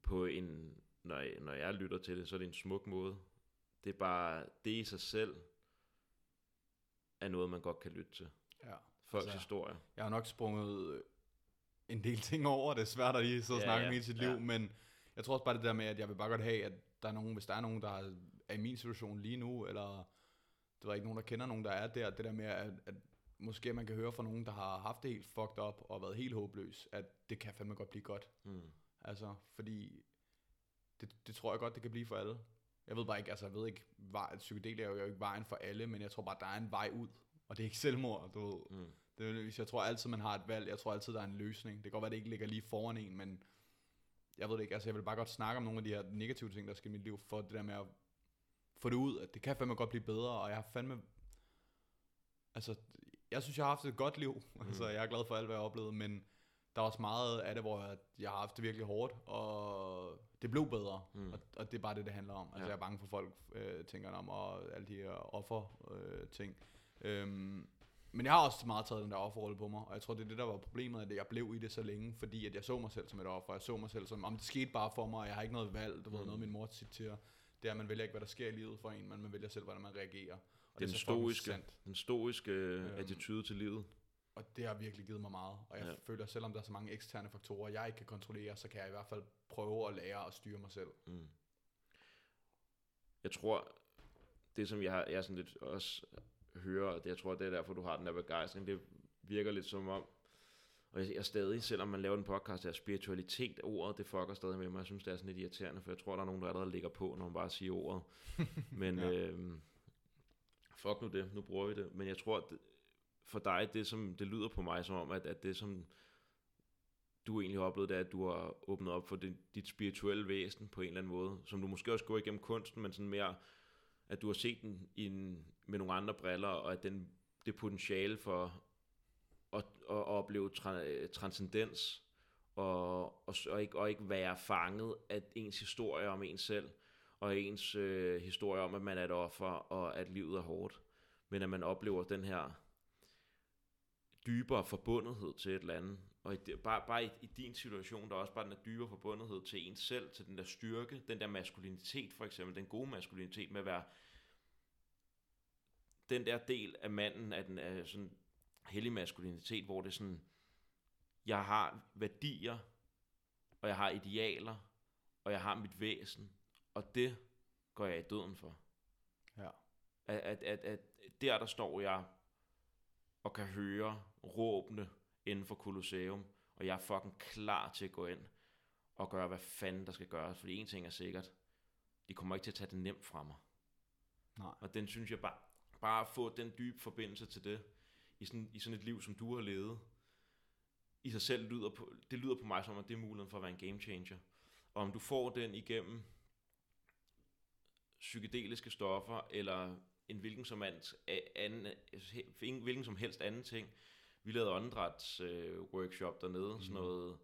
på en, når jeg, når jeg lytter til det, så er det en smuk måde. Det er bare, det i sig selv, er noget, man godt kan lytte til. ja. Folks Altså, historier. Jeg har nok sprunget øh, en del ting over. Det er svært at lige sidde og Ja, snakke ja, med i sit ja. liv, men jeg tror også bare det der med, at jeg vil bare godt have, at der er nogen, hvis der er nogen, der er i min situation lige nu, eller der er ikke nogen, der kender nogen, der er der, det der med, at, at måske man kan høre fra nogen, der har haft det helt fucked up og været helt håbløs, at det kan fandme godt blive godt. Mm. Altså, fordi det, det tror jeg godt, det kan blive for alle. Jeg ved bare ikke, altså jeg ved ikke, at psykedelia er jo ikke vejen for alle, men jeg tror bare, der er en vej ud, og det er ikke selvmord, du ved. Mm. Hvis jeg tror altid, man har et valg. Jeg tror altid, der er en løsning. Det kan godt være, det ikke ligger lige foran en, men jeg ved det ikke. Altså, jeg vil bare godt snakke om nogle af de her negative ting, der sker i mit liv, for det der med at få det ud, at det kan fandme godt blive bedre, og jeg har fandme... Altså, jeg synes, jeg har haft et godt liv. Mm. Altså, jeg er glad for alt, hvad jeg har oplevet, men der er også meget af det, hvor jeg, jeg har haft det virkelig hårdt, og det blev bedre. Mm. Og, og det er bare det, det handler om. Altså, Ja. jeg er bange for, folk øh, tænker om, og alle de her offer øh, ting. Øhm, men jeg har også meget taget den der offerrolle på mig, og jeg tror, det er det, der var problemet, at jeg blev i det så længe, fordi at jeg så mig selv som et offer. Jeg så mig selv som, om det skete bare for mig, og jeg har ikke noget valg. Du ved, Mm. noget min mor tit siger, det er, at man vælger ikke, hvad der sker i livet for en, men man vælger selv, hvordan man reagerer. Og Den så fucking stoiske, sandt. den stoiske Øhm. øhm. attitude til livet. Og det har virkelig givet mig meget. Og jeg Ja. føler, selvom der er så mange eksterne faktorer, jeg ikke kan kontrollere, så kan jeg i hvert fald prøve at lære at styre mig selv. Mm. Jeg tror, det som jeg, har, jeg sådan lidt også hører, og det, jeg tror, det er derfor, du har den der begejstring, det virker lidt som om, og jeg, jeg stadig, selvom man laver en podcast, er spiritualitet, ordet, det fucker stadig med mig. Jeg synes, det er sådan lidt irriterende, for jeg tror, der er nogen, der allerede ligger på, når man bare siger ordet. Men Ja. øhm, fuck nu det, nu bruger vi det. Men jeg tror, det, for dig, det som det lyder på mig som om, at, at det som du egentlig har oplevet, det er, at du har åbnet op for det, dit spirituelle væsen på en eller anden måde, som du måske også går igennem kunsten, men sådan mere, at du har set den i en, med nogle andre briller, og at den, det potentiale for at, at, opleve tra, transcendens, og, og, og, ikke, og ikke være fanget af ens historie om ens selv, og ens øh, historie om, at man er et offer, og at livet er hårdt, men at man oplever den her dybere forbundethed til et eller andet. Og i, bare, bare i, i din situation, der er også bare den der dybere forbundethed til ens selv, til den der styrke, den der maskulinitet for eksempel, den gode maskulinitet med at være den der del af manden, af den af sådan hellig maskulinitet, hvor det er sådan, jeg har værdier, og jeg har idealer, og jeg har mit væsen, og det går jeg i døden for. Ja. At, at, at, at der, der står jeg og kan høre råbene inden for Colosseum, og jeg er fucking klar til at gå ind og gøre, hvad fanden der skal gøres. Fordi en ting er sikkert, de kommer ikke til at tage det nemt fra mig. Nej. Og den synes jeg bare, bare at få den dybe forbindelse til det, i sådan, i sådan et liv, som du har levet, i sig selv lyder på, det lyder på mig som, at det er muligheden for at være en game changer. Og om du får den igennem psykedeliske stoffer, eller en hvilken som, helst, anden, en hvilken som helst anden ting. Vi lavede åndedræts øh, workshop dernede, mm. sådan noget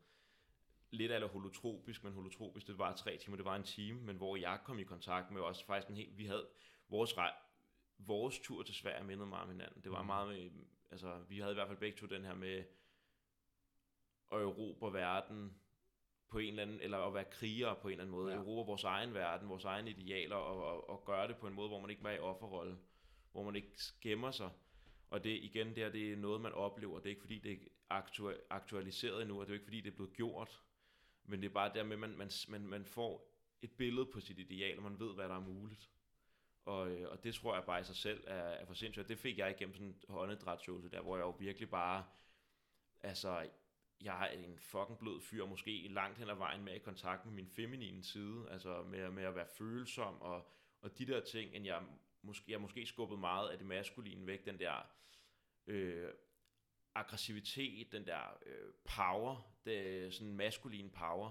lidt eller holotropisk, men holotropisk, det var tre timer, det var en time, men hvor jeg kom i kontakt med også faktisk en helt, vi havde vores, vores tur til Sverige mindede meget om hinanden. Det var Mm. meget med, altså vi havde i hvert fald begge to den her med at erobre verden på en eller anden, eller at være krigere på en eller anden måde. Ja. Ja. Erobre vores egen verden, vores egne idealer, og, og, og gøre det på en måde, hvor man ikke var i offerrolle, hvor man ikke skæmmer sig. Og det igen, det, her, det er noget, man oplever. Det er ikke fordi, det er aktu- aktualiseret endnu, og det er ikke fordi, det er blevet gjort. Men det er bare dermed, man, man, man, man får et billede på sit ideal, og man ved, hvad der er muligt. Og, øh, og det tror jeg bare i sig selv er, er for sindssygt. Det fik jeg igennem sådan en håndedrætsøvelse der, hvor jeg jo virkelig bare, altså, jeg er en fucking blød fyr, måske langt hen ad vejen med i kontakt med min feminine side, altså med, med at være følsom og, og de der ting, end jeg måske, jeg måske skubbet meget af det maskuline væk, den der øh, aggressivitet, den der øh, power, det, sådan maskulin power,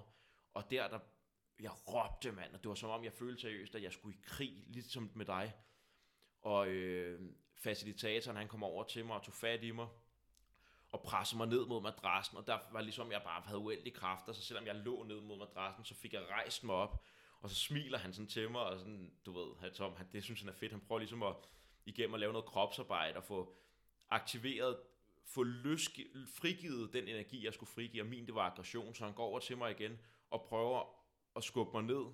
og der, der jeg råbte, mand, og det var som om, jeg følte seriøst, at jeg skulle i krig, ligesom med dig. Og øh, facilitatoren, han kom over til mig og tog fat i mig, og pressede mig ned mod madrassen, og der var ligesom, jeg bare havde uendelige kræfter, så selvom jeg lå ned mod madrassen, så fik jeg rejst mig op, og så smiler han sådan til mig, og sådan, du ved, han, Tom, han, det synes han er fedt, han prøver ligesom at igennem at lave noget kropsarbejde, og få aktiveret, få løsk, frigivet den energi, jeg skulle frigive, og min det var aggression, så han går over til mig igen, og prøver at skubbe mig ned,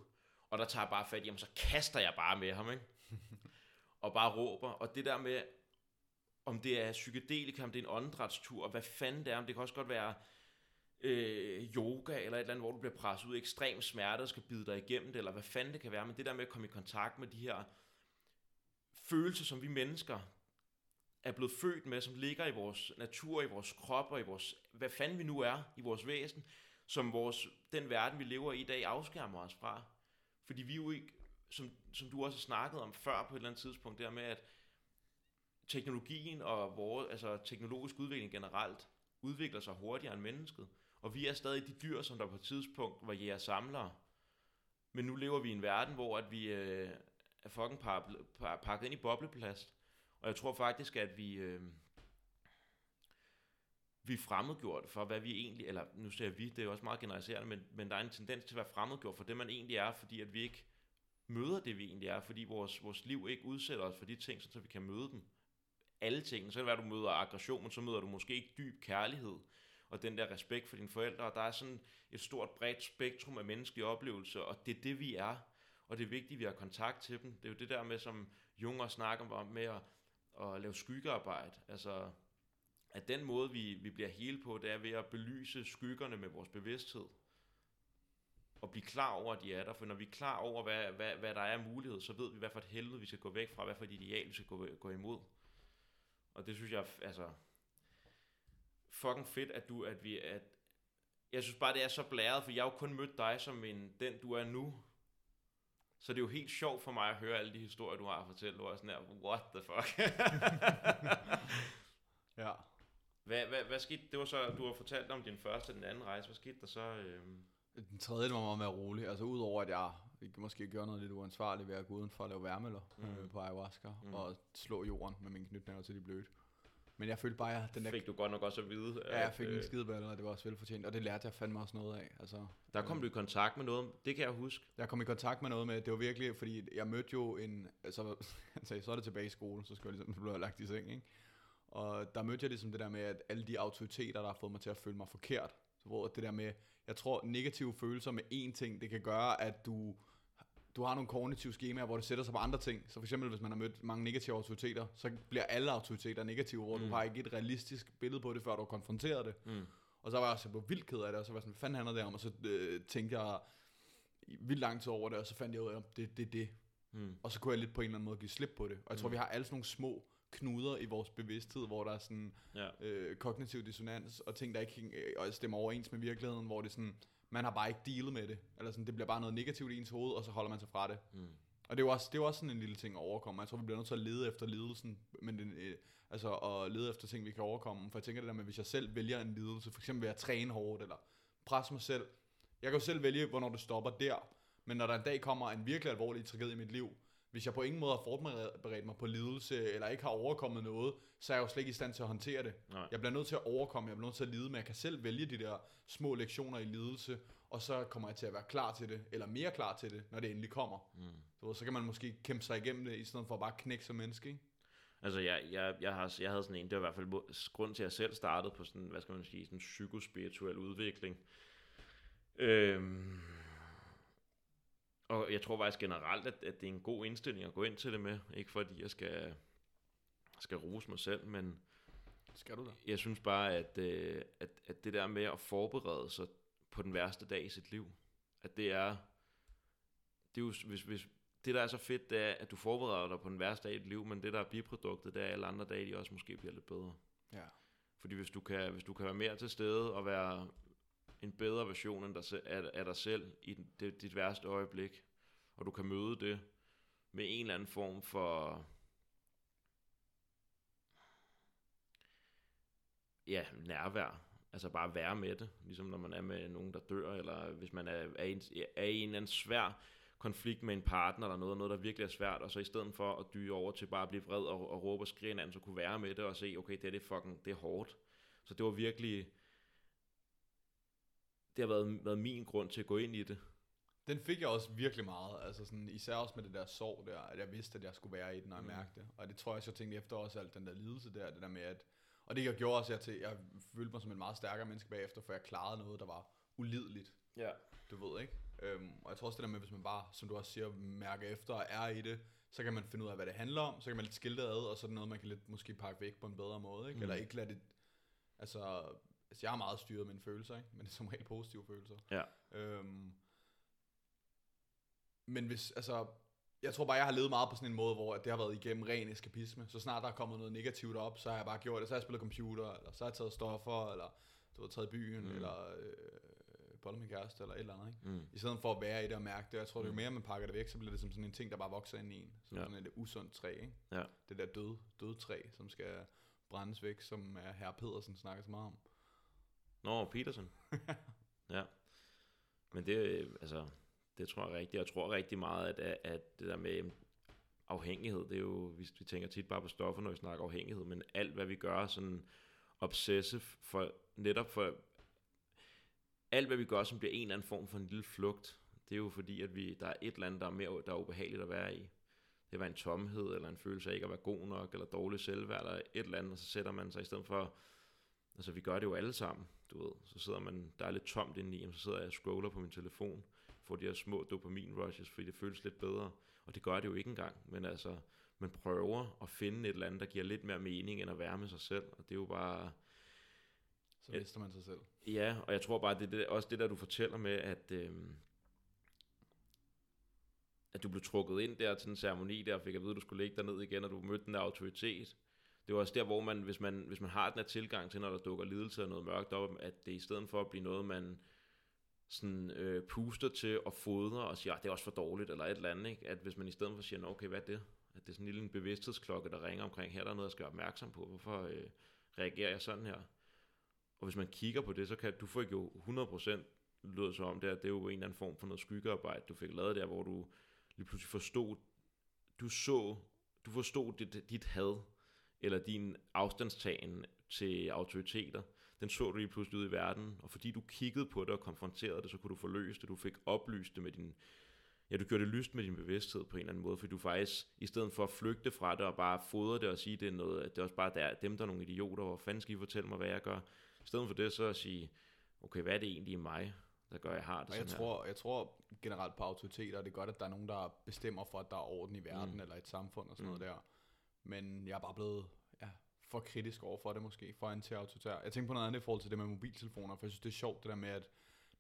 og der tager jeg bare fat i ham, så kaster jeg bare med ham, ikke? og bare råber, og det der med, om det er psykedelika, om det er en åndedrætstur, og hvad fanden det er, om det kan også godt være øh, yoga, eller et eller andet, hvor du bliver presset ud i ekstrem smerte, og skal bide dig igennem det, eller hvad fanden det kan være, men det der med at komme i kontakt med de her følelser, som vi mennesker er blevet født med, som ligger i vores natur, i vores krop, og i vores, hvad fanden vi nu er, i vores væsen, som vores, den verden, vi lever i i dag, afskærmer os fra. Fordi vi jo ikke, som, som du også har snakket om før på et eller andet tidspunkt, der med, at teknologien og vores, altså teknologisk udvikling generelt udvikler sig hurtigere end mennesket. Og vi er stadig de dyr, som der på et tidspunkt var jæger samlere. Men nu lever vi i en verden, hvor at vi øh, er fucking pakket ind i bobleplast. Og jeg tror faktisk, at vi, øh, vi er fremmedgjort for, hvad vi egentlig, eller nu siger vi, det er også meget generaliserende, men, men der er en tendens til at være fremmedgjort for det, man egentlig er, fordi at vi ikke møder det, vi egentlig er, fordi vores, vores liv ikke udsætter os for de ting, så vi kan møde dem. Alle ting. Så kan det være, at du møder aggression, men så møder du måske ikke dyb kærlighed og den der respekt for dine forældre. Og der er sådan et stort bredt spektrum af menneskelige oplevelser, og det er det, vi er. Og det er vigtigt, at vi har kontakt til dem. Det er jo det der med, som Junger snakker om, med at, at lave skyggearbejde. Altså, at den måde, vi, vi bliver hele på, det er ved at belyse skyggerne med vores bevidsthed. Og blive klar over, at de er der. For når vi er klar over, hvad, hvad, hvad der er af mulighed, så ved vi, hvad for et helvede vi skal gå væk fra, hvad for et ideal vi skal gå, gå imod. Og det synes jeg, altså, fucking fedt, at du, at vi, at, jeg synes bare, det er så blæret, for jeg har jo kun mødt dig som en, den du er nu. Så det er jo helt sjovt for mig at høre alle de historier, du har at fortælle, hvor jeg sådan her, what the fuck? ja. Hvad, hvad, hvad skete? Det var så, du har fortalt om din første og den anden rejse. Hvad skete der så? Øhm? Den tredje det var meget mere rolig. Altså udover at jeg måske gør noget lidt uansvarligt ved at gå udenfor og lave værmøller mm. øh, på ayahuasca mm. og slå jorden med min knytnæver til de blødt. Men jeg følte bare, at den der... Fik du godt nok også at vide. Ja, jeg fik en øh, skideballer, og det var også velfortjent, og det lærte jeg fandme også noget af. Altså, der kom øh, du i kontakt med noget, det kan jeg huske. Jeg kom i kontakt med noget med, det var virkelig, fordi jeg mødte jo en, altså, sagde, så er det tilbage i skole, så skal jeg ligesom blive lagt i seng, ikke? Og der mødte jeg ligesom det der med, at alle de autoriteter, der har fået mig til at føle mig forkert, så hvor det der med, jeg tror negative følelser med én ting, det kan gøre, at du du har nogle kognitive skemaer, hvor det sætter sig på andre ting. Så for eksempel, hvis man har mødt mange negative autoriteter, så bliver alle autoriteter negative, hvor mm. du har ikke et realistisk billede på det, før du har konfronteret det. Mm. Og så var jeg så på vildt ked af det, og så var jeg sådan, hvad fanden handler det om? Og så øh, tænkte jeg vildt lang tid over det, og så fandt jeg ud af, at det er det, det. Mm. Og så kunne jeg lidt på en eller anden måde give slip på det. Og jeg tror, mm. vi har alle sådan nogle små knuder i vores bevidsthed, hvor der er sådan ja. øh, kognitiv dissonans, og ting, der ikke øh, stemmer overens med virkeligheden, hvor det er sådan, man har bare ikke dealet med det. Eller sådan, det bliver bare noget negativt i ens hoved, og så holder man sig fra det. Mm. Og det er, jo også, det er jo også sådan en lille ting at overkomme. Jeg tror, vi bliver nødt til at lede efter lidelsen, men den, øh, altså at lede efter ting, vi kan overkomme. For jeg tænker det der med, hvis jeg selv vælger en lidelse, for eksempel ved at træne hårdt, eller presse mig selv. Jeg kan jo selv vælge, hvornår det stopper der. Men når der en dag kommer en virkelig alvorlig tragedie i mit liv, hvis jeg på ingen måde har forberedt mig på lidelse, eller ikke har overkommet noget, så er jeg jo slet ikke i stand til at håndtere det. Nej. Jeg bliver nødt til at overkomme, jeg bliver nødt til at lide, men jeg kan selv vælge de der små lektioner i lidelse, og så kommer jeg til at være klar til det, eller mere klar til det, når det endelig kommer. Mm. Så, så kan man måske kæmpe sig igennem det, i stedet for at bare knække som menneske, ikke? Altså, jeg, jeg, jeg, har, jeg havde sådan en, det var i hvert fald grund til, at jeg selv startede på sådan, hvad skal man sige, sådan psykospirituel udvikling. Øhm, og jeg tror faktisk generelt, at, at det er en god indstilling at gå ind til det med. Ikke fordi jeg skal skal rose mig selv, men Skal du da? jeg synes bare, at, øh, at, at det der med at forberede sig på den værste dag i sit liv, at det er, det er jo, hvis, hvis, det der er så fedt, det er, at du forbereder dig på den værste dag i dit liv, men det der er biproduktet, det er, at alle andre dage, de også måske bliver lidt bedre. Ja. Fordi hvis du kan, hvis du kan være mere til stede og være en bedre version end dig af, af dig selv i det, dit værste øjeblik, og du kan møde det med en eller anden form for ja, nærvær. Altså bare være med det, ligesom når man er med nogen, der dør, eller hvis man er, er, i, en, er i en eller anden svær konflikt med en partner eller noget, noget der virkelig er svært, og så i stedet for at dyre over til bare at blive vred og, og råbe og skrige hinanden, så kunne være med det og se, okay, det er det fucking, det er hårdt. Så det var virkelig, det har været, været min grund til at gå ind i det. Den fik jeg også virkelig meget, altså sådan, især også med det der sorg der, at jeg vidste, at jeg skulle være i den, når jeg Mm. mærkede det. Og det tror jeg også, jeg tænkte efter også alt den der lidelse der, det der med at, og det jeg gjorde også, jeg, til, jeg følte mig som en meget stærkere menneske bagefter, for jeg klarede noget, der var ulideligt, Ja. du ved ikke? Øhm, og jeg tror også det der med, hvis man bare, som du også siger, mærker efter og er i det, så kan man finde ud af, hvad det handler om, så kan man lidt skille det ad, og så er det noget, man kan lidt måske pakke væk på en bedre måde, ikke? Mm. Eller ikke lade det, altså, altså jeg er meget styret af mine følelser, ikke? Men det er som regel positive følelser. Ja. Øhm, men hvis, altså, jeg tror bare, jeg har levet meget på sådan en måde, hvor det har været igennem ren eskapisme. Så snart der er kommet noget negativt op, så har jeg bare gjort det. Så har jeg spillet computer, eller så har jeg taget stoffer, eller du har taget i byen, Mm. eller øh, bollet min kæreste, eller et eller andet, ikke? Mm. I stedet for at være i det og mærke det. Jeg tror, det er jo Mm. mere, man pakker det væk, så bliver det som sådan en ting, der bare vokser ind i en. Som Ja. sådan et usundt træ, ikke? Ja. Det der døde, døde træ, som skal brændes væk, som er herr Pedersen snakker så meget om. Nå, Peterson. ja. Men det, øh, altså, det tror jeg rigtigt. Jeg tror rigtig meget, at, at, det der med afhængighed, det er jo, vi, vi tænker tit bare på stoffer, når vi snakker afhængighed, men alt, hvad vi gør, sådan obsessive, for, netop for, alt, hvad vi gør, som bliver en eller anden form for en lille flugt, det er jo fordi, at vi, der er et eller andet, der er, mere, der er ubehageligt at være i. Det være en tomhed, eller en følelse af ikke at være god nok, eller dårlig selvværd, eller et eller andet, og så sætter man sig i stedet for Altså, vi gør det jo alle sammen, du ved. Så sidder man, der er lidt tomt inde i, og så sidder jeg og scroller på min telefon, får de her små dopamin rushes, fordi det føles lidt bedre. Og det gør det jo ikke engang, men altså, man prøver at finde et eller andet, der giver lidt mere mening, end at være med sig selv. Og det er jo bare, Så mister man sig selv. ja, og jeg tror bare, det er det, også det der, du fortæller med, at, øhm, at du blev trukket ind der til den ceremoni der, og fik at vide, at du skulle ligge derned igen, og du mødte den der autoritet. Det var også der, hvor man, hvis man, hvis man har den her tilgang til, når der dukker lidelse og noget mørkt op, at det i stedet for at blive noget, man sådan, øh, puster til og fodrer og siger, at det er også for dårligt, eller et eller andet, ikke? at hvis man i stedet for siger, "Nå, okay, hvad er det? At det er sådan en lille bevidsthedsklokke, der ringer omkring, her er der noget, jeg skal være opmærksom på, hvorfor øh, reagerer jeg sådan her? Og hvis man kigger på det, så kan du fik jo 100% lød så om det, at det er jo en eller anden form for noget skyggearbejde, du fik lavet der, hvor du lige pludselig forstod, du så, du forstod dit, dit had, eller din afstandstagen til autoriteter, den så du lige pludselig ud i verden, og fordi du kiggede på det og konfronterede det, så kunne du forløse det, du fik oplyst det med din, ja, du gjorde det lyst med din bevidsthed på en eller anden måde, fordi du faktisk, i stedet for at flygte fra det og bare fodre det og sige, det er noget, at det er også bare der, dem, der er nogle idioter, hvor fanden skal I fortælle mig, hvad jeg gør? I stedet for det, så at sige, okay, hvad er det egentlig i mig, der gør, jeg har det Og jeg tror, jeg tror generelt på autoriteter, det er godt, at der er nogen, der bestemmer for, at der er orden i verden, mm. eller et samfund og sådan Mm. noget der. Men jeg er bare blevet ja, for kritisk over for det måske, for anti-autoritær. Jeg tænker på noget andet i forhold til det med mobiltelefoner, for jeg synes, det er sjovt det der med, at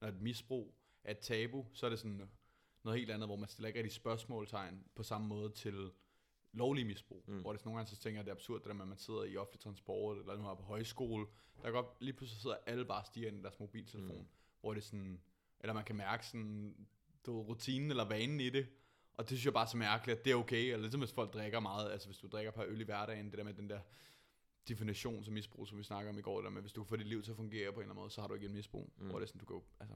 når et misbrug er et tabu, så er det sådan noget helt andet, hvor man stiller ikke rigtig spørgsmålstegn på samme måde til lovlig misbrug. Mm. Hvor det sådan nogle gange så tænker jeg, at det er absurd, det der med, at man sidder i offentlig transport, eller nu her på højskole, der godt lige pludselig sidder alle bare stiger ind i deres mobiltelefon, Mm. hvor det er sådan, eller man kan mærke sådan, du rutinen eller vanen i det, og det synes jeg bare så mærkeligt, at det er okay, eller ligesom hvis folk drikker meget, altså hvis du drikker et par øl i hverdagen, det der med den der definition som misbrug, som vi snakker om i går, det der med, hvis du kan få dit liv til at fungere på en eller anden måde, så har du ikke en misbrug, Mm. hvor det er sådan, du kan altså,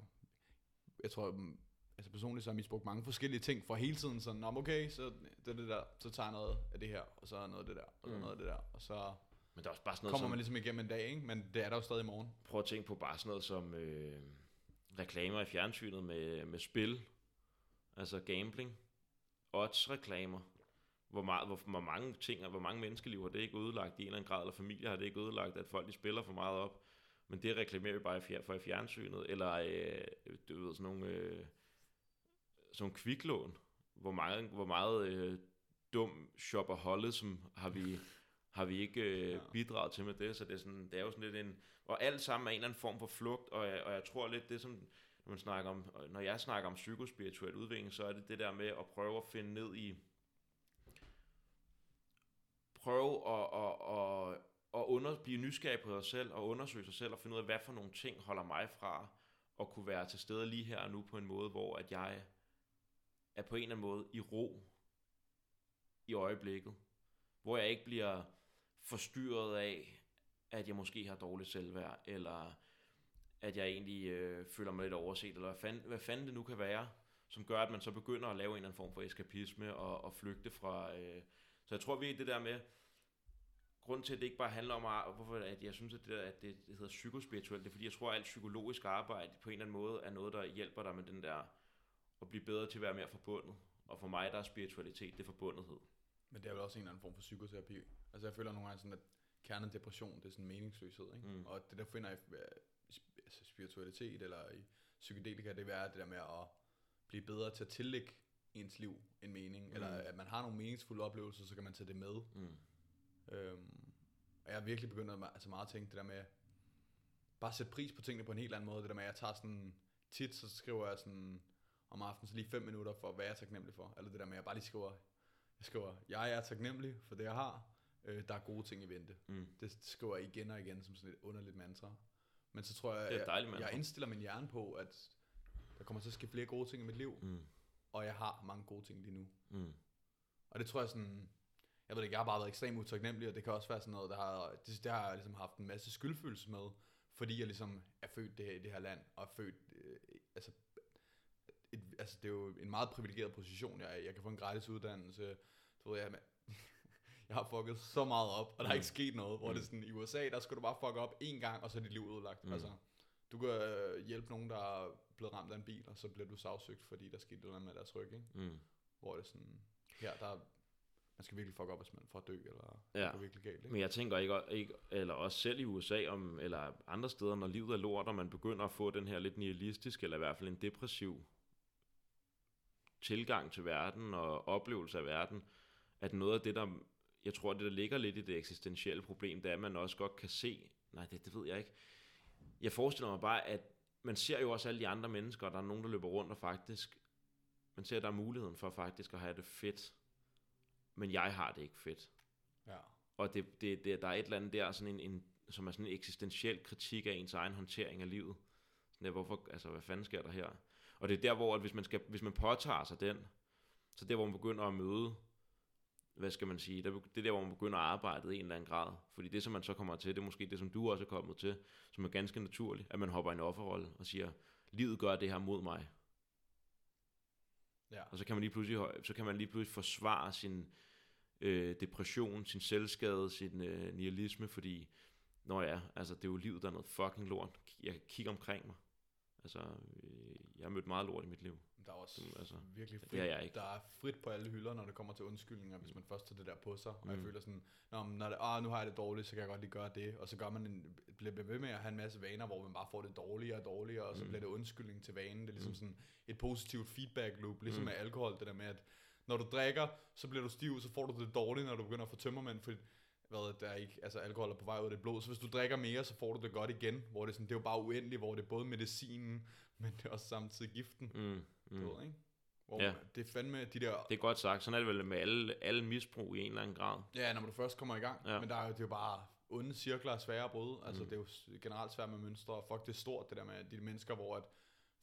jeg tror, mm, altså personligt så har jeg misbrugt mange forskellige ting, for hele tiden sådan, men okay, så det er det der, så tager jeg noget af det her, og så noget af det der, og så Mm. noget af det der, og så Men der er også bare sådan noget kommer som, man ligesom igennem en dag, ikke? men det er der jo stadig i morgen. prøv at tænke på bare sådan noget som øh, reklamer i fjernsynet med, med spil, altså gambling, odds-reklamer, hvor, meget, hvor, hvor mange ting, og hvor mange menneskeliv har det ikke ødelagt? I en eller anden grad, eller familier har det ikke ødelagt, at folk de spiller for meget op, men det reklamerer vi bare for i fjernsynet, eller øh, du ved, sådan nogle, øh, sådan nogle kviklån, hvor meget, hvor meget øh, dum shopperholdet, som har vi har vi ikke øh, Ja. bidraget til med det, så det er, sådan, det er jo sådan lidt en, og alt sammen er en eller anden form for flugt, og jeg, og jeg tror lidt, det som, når man snakker om, når jeg snakker om psykospirituel udvikling, så er det det der med at prøve at finde ned i, prøve at, at, at, at under, blive nysgerrig på sig selv, og undersøge sig selv, og finde ud af, hvad for nogle ting holder mig fra at kunne være til stede lige her og nu på en måde, hvor at jeg er på en eller anden måde i ro i øjeblikket. Hvor jeg ikke bliver forstyrret af, at jeg måske har dårligt selvværd, eller at jeg egentlig øh, føler mig lidt overset, eller hvad fanden, hvad fanden det nu kan være, som gør, at man så begynder at lave en eller anden form for eskapisme og, og flygte fra... Øh, så jeg tror virkelig det der med, grund til, at det ikke bare handler om, at, hvorfor, at jeg synes, at det, der, at det, hedder psykospirituelt, det er fordi, jeg tror, at alt psykologisk arbejde på en eller anden måde er noget, der hjælper dig med den der, at blive bedre til at være mere forbundet. Og for mig, der er spiritualitet, det er forbundethed. Men det er vel også en eller anden form for psykoterapi. Altså jeg føler nogle gange sådan, at kernet depression, det er sådan meningsløshed, ikke? Mm. Og det der finder jeg altså spiritualitet eller i psykedelika, det er det der med at blive bedre til at tillægge ens liv en mening, mm. eller at man har nogle meningsfulde oplevelser, så kan man tage det med. Mm. Øhm, og jeg har virkelig begyndt at, altså meget at tænke det der med, bare sætte pris på tingene på en helt anden måde. Det der med, at jeg tager sådan, tit så skriver jeg sådan om aftenen så lige fem minutter for, hvad jeg er taknemmelig for. Eller det der med, at jeg bare lige skriver, jeg skriver, jeg er taknemmelig for det, jeg har. Øh, der er gode ting i vente. Mm. Det skriver jeg igen og igen som sådan et underligt mantra. Men så tror jeg, Det er jeg, dejligt mantra. jeg indstiller min hjerne på, at der kommer til at ske flere gode ting i mit liv, Mm. og jeg har mange gode ting lige nu. Mm. Og det tror jeg sådan, jeg ved ikke, jeg har bare været ekstremt utaknemmelig, og det kan også være sådan noget, der har, det, det har jeg ligesom haft en masse skyldfølelse med, fordi jeg ligesom er født det her, i det her land, og er født, øh, altså, et, altså det er jo en meget privilegeret position, jeg, jeg kan få en gratis uddannelse, du ved, jeg, jeg har fucket så meget op, og der er ikke sket noget, hvor Mm. det er sådan, i USA, der skal du bare fuck op en gang, og så er dit liv udlagt, Mm. mm. altså, du kan øh, hjælpe nogen, der er blevet ramt af en bil, og så bliver du sagsøgt, fordi der skete noget med deres ryg, ikke? Mm. hvor det er sådan, her der, man skal virkelig fuck op, hvis man får dø, eller Ja. det går virkelig galt, ikke? Men jeg tænker ikke, ikke, eller også selv i USA, om, eller andre steder, når livet er lort, og man begynder at få den her lidt nihilistiske, eller i hvert fald en depressiv tilgang til verden og oplevelse af verden, at noget af det, der, jeg tror, det der ligger lidt i det eksistentielle problem, det er, at man også godt kan se, nej, det, det ved jeg ikke. Jeg forestiller mig bare, at man ser jo også alle de andre mennesker, og der er nogen, der løber rundt og faktisk, man ser, at der er muligheden for faktisk at have det fedt, men jeg har det ikke fedt. Ja. Og det, det, det, der er et eller andet der, sådan en, en, som er sådan en eksistentiel kritik af ens egen håndtering af livet. Sådan der, hvorfor, altså, hvad fanden sker der her? Og det er der, hvor at hvis, man skal, hvis man påtager sig den, så det er der, hvor man begynder at møde, hvad skal man sige, der, det er der, hvor man begynder at arbejde i en eller anden grad. Fordi det, som man så kommer til, det er måske det, som du også er kommet til, som er ganske naturligt, at man hopper i en offerrolle og siger, livet gør det her mod mig. Ja. Og så kan man lige pludselig, så kan man lige pludselig forsvare sin øh, depression, sin selvskade, sin øh, nihilisme, fordi, når ja, altså det er jo livet, der er noget fucking lort. Jeg kan kigge omkring mig. Altså, øh, jeg har mødt meget lort i mit liv. Der er også Jamen, altså, virkelig frit, det er jeg ikke. der er frit på alle hylder, når det kommer til undskyldninger, hvis man først tager det der på sig. Og Mm. jeg føler sådan, Nå, men når det, ah, nu har jeg det dårligt, så kan jeg godt lige gøre det. Og så gør man en, bliver ved med at have en masse vaner, hvor man bare får det dårligere og dårligere, og så Mm. bliver det undskyldning til vanen. Det er ligesom Mm. sådan et positivt feedback loop, ligesom Mm. med alkohol, det der med, at når du drikker, så bliver du stiv, så får du det dårligt, når du begynder at få tømmermænd, fordi hvad, der er ikke, altså alkohol er på vej ud af dit blod, så hvis du drikker mere, så får du det godt igen, hvor det, er sådan, det er jo bare uendeligt, hvor det er både medicinen, men det er også samtidig giften, Mm, mm. du ved, ikke? Hvor Ja. det er fandme de der, Det er godt sagt. Sådan er det vel med alle, alle misbrug i en eller anden grad. ja, når du først kommer i gang, Ja. men der er, jo- det er jo bare onde cirkler er svære at bryde, altså Mm. det er jo generelt svært med mønstre, og fuck, det er stort det der med de mennesker, hvor at,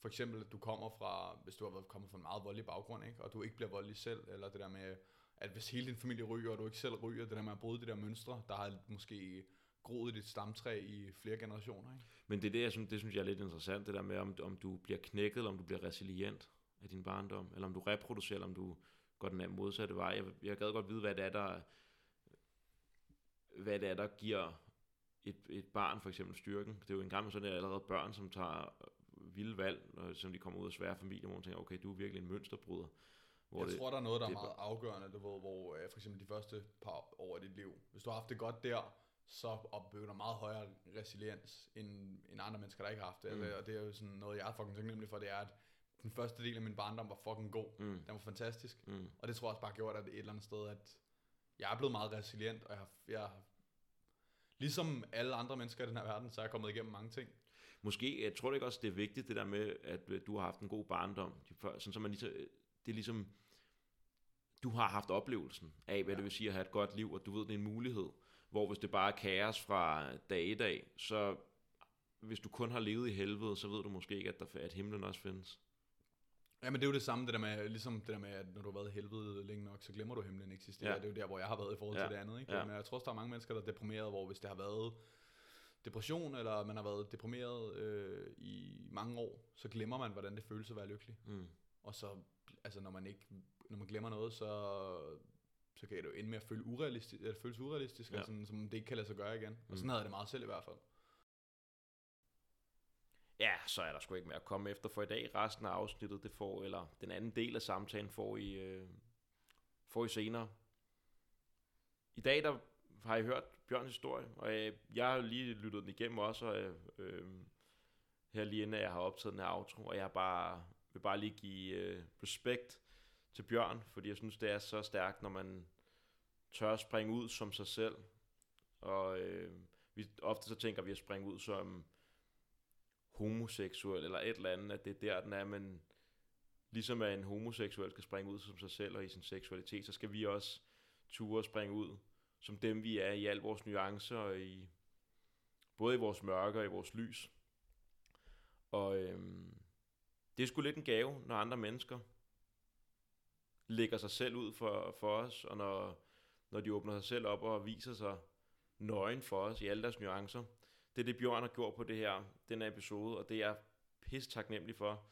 for eksempel, at du kommer fra, hvis du har været kommet fra en meget voldelig baggrund, ikke? og du ikke bliver voldelig selv, eller det der med, at hvis hele din familie ryger, og du ikke selv ryger, det der med at bryde de der mønstre, der har måske groet i dit stamtræ i flere generationer, ikke? Men det er det, jeg synes, det synes jeg er lidt interessant, det der med, om, om du bliver knækket, eller om du bliver resilient af din barndom, eller om du reproducerer, eller om du går den anden modsatte vej. Jeg, jeg gad godt vide, hvad det er, der, hvad det er, der giver et, et barn for eksempel styrken. Det er jo en gang, så er det allerede børn, som tager vilde valg, når, som de kommer ud af svære familier, hvor man tænker, okay, du er virkelig en mønsterbryder. Hvor jeg det, tror, der er noget, der er meget afgørende, du ved, hvor øh, for eksempel de første par år af dit liv, hvis du har haft det godt der, så opbygger meget højere resiliens, end, end andre mennesker, der ikke har haft det. Mm. Mm. Og det er jo sådan noget, jeg er fucking taknemmelig for, det er, at den første del af min barndom var fucking god. mm, Den var fantastisk. mm, Og det tror jeg også bare gjort, at et eller andet sted, at jeg er blevet meget resilient, og jeg, har- jeg har- ligesom alle andre mennesker i den her verden, så er jeg kommet igennem mange ting. Måske, jeg tror ikke også, det er vigtigt, det der med, at øh, du har haft en god barndom. Sådan, så man ligesom, det er ligesom, du har haft oplevelsen af, hvad. Ja. det vil sige at have et godt liv, og du ved, det er en mulighed. Hvor hvis det bare er kaos fra dag i dag, så hvis du kun har levet i helvede, så ved du måske ikke, at, der, at himlen også findes. Ja, men det er jo det samme, det der med, ligesom det der med, at når du har været i helvede længe nok, så glemmer du, at himlen eksisterer. Ja. Ja. Det er jo der, hvor jeg har været i forhold Ja. til det andet. Ikke? Ja. Men jeg tror også, der er mange mennesker, der er deprimeret, hvor hvis det har været depression, eller man har været deprimeret øh, i mange år, så glemmer man, hvordan det føles at være lykkelig. Mm. Og så, altså når man ikke, når man glemmer noget, så, så kan det jo ende med at føle urealistisk, eller føles urealistisk, Ja. ja. sådan, som det ikke kan lade sig gøre igen. Og Mm. sådan havde jeg det meget selv i hvert fald. Ja, så er der sgu ikke mere at komme efter for i dag. Resten af afsnittet, det får, eller den anden del af samtalen får I, øh, får I senere. I dag, der har I hørt Bjørns historie, og øh, jeg har lige lyttet den igennem også, og, øh, øh, her lige inden jeg har optaget den her outro, og jeg bare, vil bare lige give øh, respekt til Bjørn, fordi jeg synes, det er så stærkt, når man tør at springe ud som sig selv, og øh, vi, ofte så tænker vi at springe ud som homoseksuel eller et eller andet, at det er der, den er, men ligesom at en homoseksuel skal springe ud som sig selv og i sin seksualitet, så skal vi også ture og springe ud som dem, vi er i al vores nuancer, og i, både i vores mørke og i vores lys. Og øhm, det er sgu lidt en gave, når andre mennesker lægger sig selv ud for, for os, og når, når de åbner sig selv op og viser sig nøgen for os i alle deres nuancer. Det er det, Bjørn har gjort på det her, den her episode, og det er jeg pisse taknemmelig for,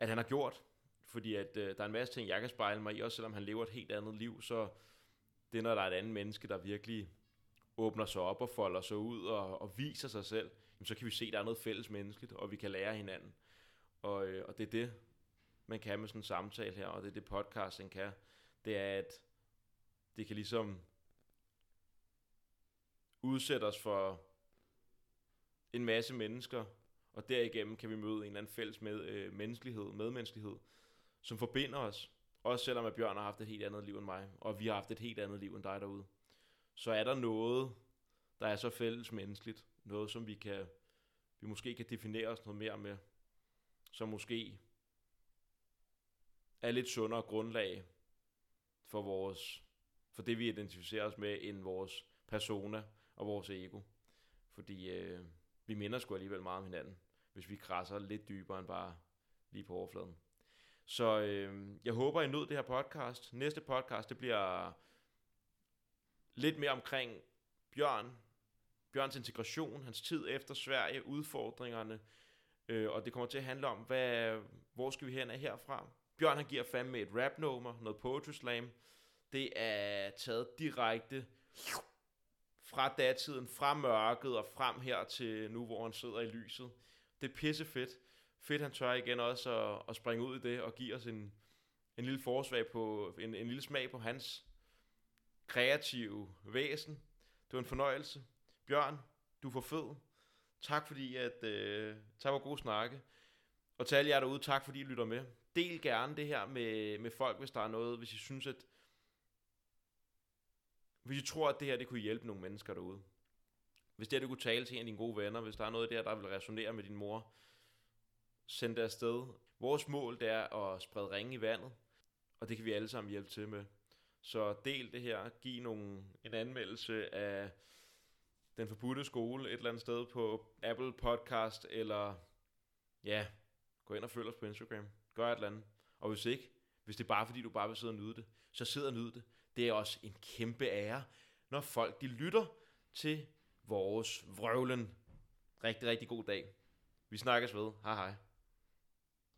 at han har gjort. Fordi at øh, der er en masse ting, jeg kan spejle mig i, også selvom han lever et helt andet liv, så det er, når der er et andet menneske, der virkelig åbner sig op og folder sig ud og, og viser sig selv, jamen, så kan vi se, at der er noget fælles menneskeligt, og vi kan lære hinanden. Og, øh, og det er det, man kan med sådan en samtale her, og det er det podcasting kan. Det er, at det kan ligesom udsætte os for en masse mennesker, og derigennem kan vi møde en eller anden fælles med, øh, menneskelighed, medmenneskelighed, som forbinder os. Også selvom at Bjørn har haft et helt andet liv end mig, og vi har haft et helt andet liv end dig derude. Så er der noget, der er så fælles menneskeligt, noget som vi kan, vi måske kan definere os noget mere med, som måske er lidt sundere grundlag for vores, for det vi identificerer os med, end vores persona og vores ego. Fordi øh, vi minder sgu alligevel meget om hinanden, hvis vi krasser lidt dybere end bare lige på overfladen. Så øh, jeg håber, I nød det her podcast. Næste podcast, det bliver lidt mere omkring Bjørn, Bjørns integration, hans tid efter Sverige, udfordringerne, øh, og det kommer til at handle om, hvad, hvor skal vi hen af herfra. Bjørn han giver fandme et rap nummer, noget poetry slam. Det er taget direkte fra datiden, fra mørket og frem her til nu, hvor han sidder i lyset. Det er pisse fedt. Fedt, han tør igen også at, at springe ud i det og give os en, en lille forsvag på, en, en lille smag på hans kreative væsen. Det var en fornøjelse. Bjørn, du er for fed. Tak fordi, at øh, tak for god snakke. Og til alle jer derude, tak fordi I lytter med. Del gerne det her med, med folk, hvis der er noget, hvis I synes, at hvis I tror, at det her det kunne hjælpe nogle mennesker derude. Hvis det her det kunne tale til en af dine gode venner, hvis der er noget der, der vil resonere med din mor, send det afsted. Vores mål det er at sprede ringe i vandet, og det kan vi alle sammen hjælpe til med. Så del det her, giv nogle, en anmeldelse af den forbudte skole et eller andet sted på Apple Podcast, eller ja, gå ind og følg os på Instagram. Gør et eller andet. Og hvis ikke, hvis det er bare fordi, du bare vil sidde og nyde det, så sid og nyd det. Det er også en kæmpe ære, når folk de lytter til vores vrøvlen. Rigtig, rigtig god dag. Vi snakkes ved. Hej hej.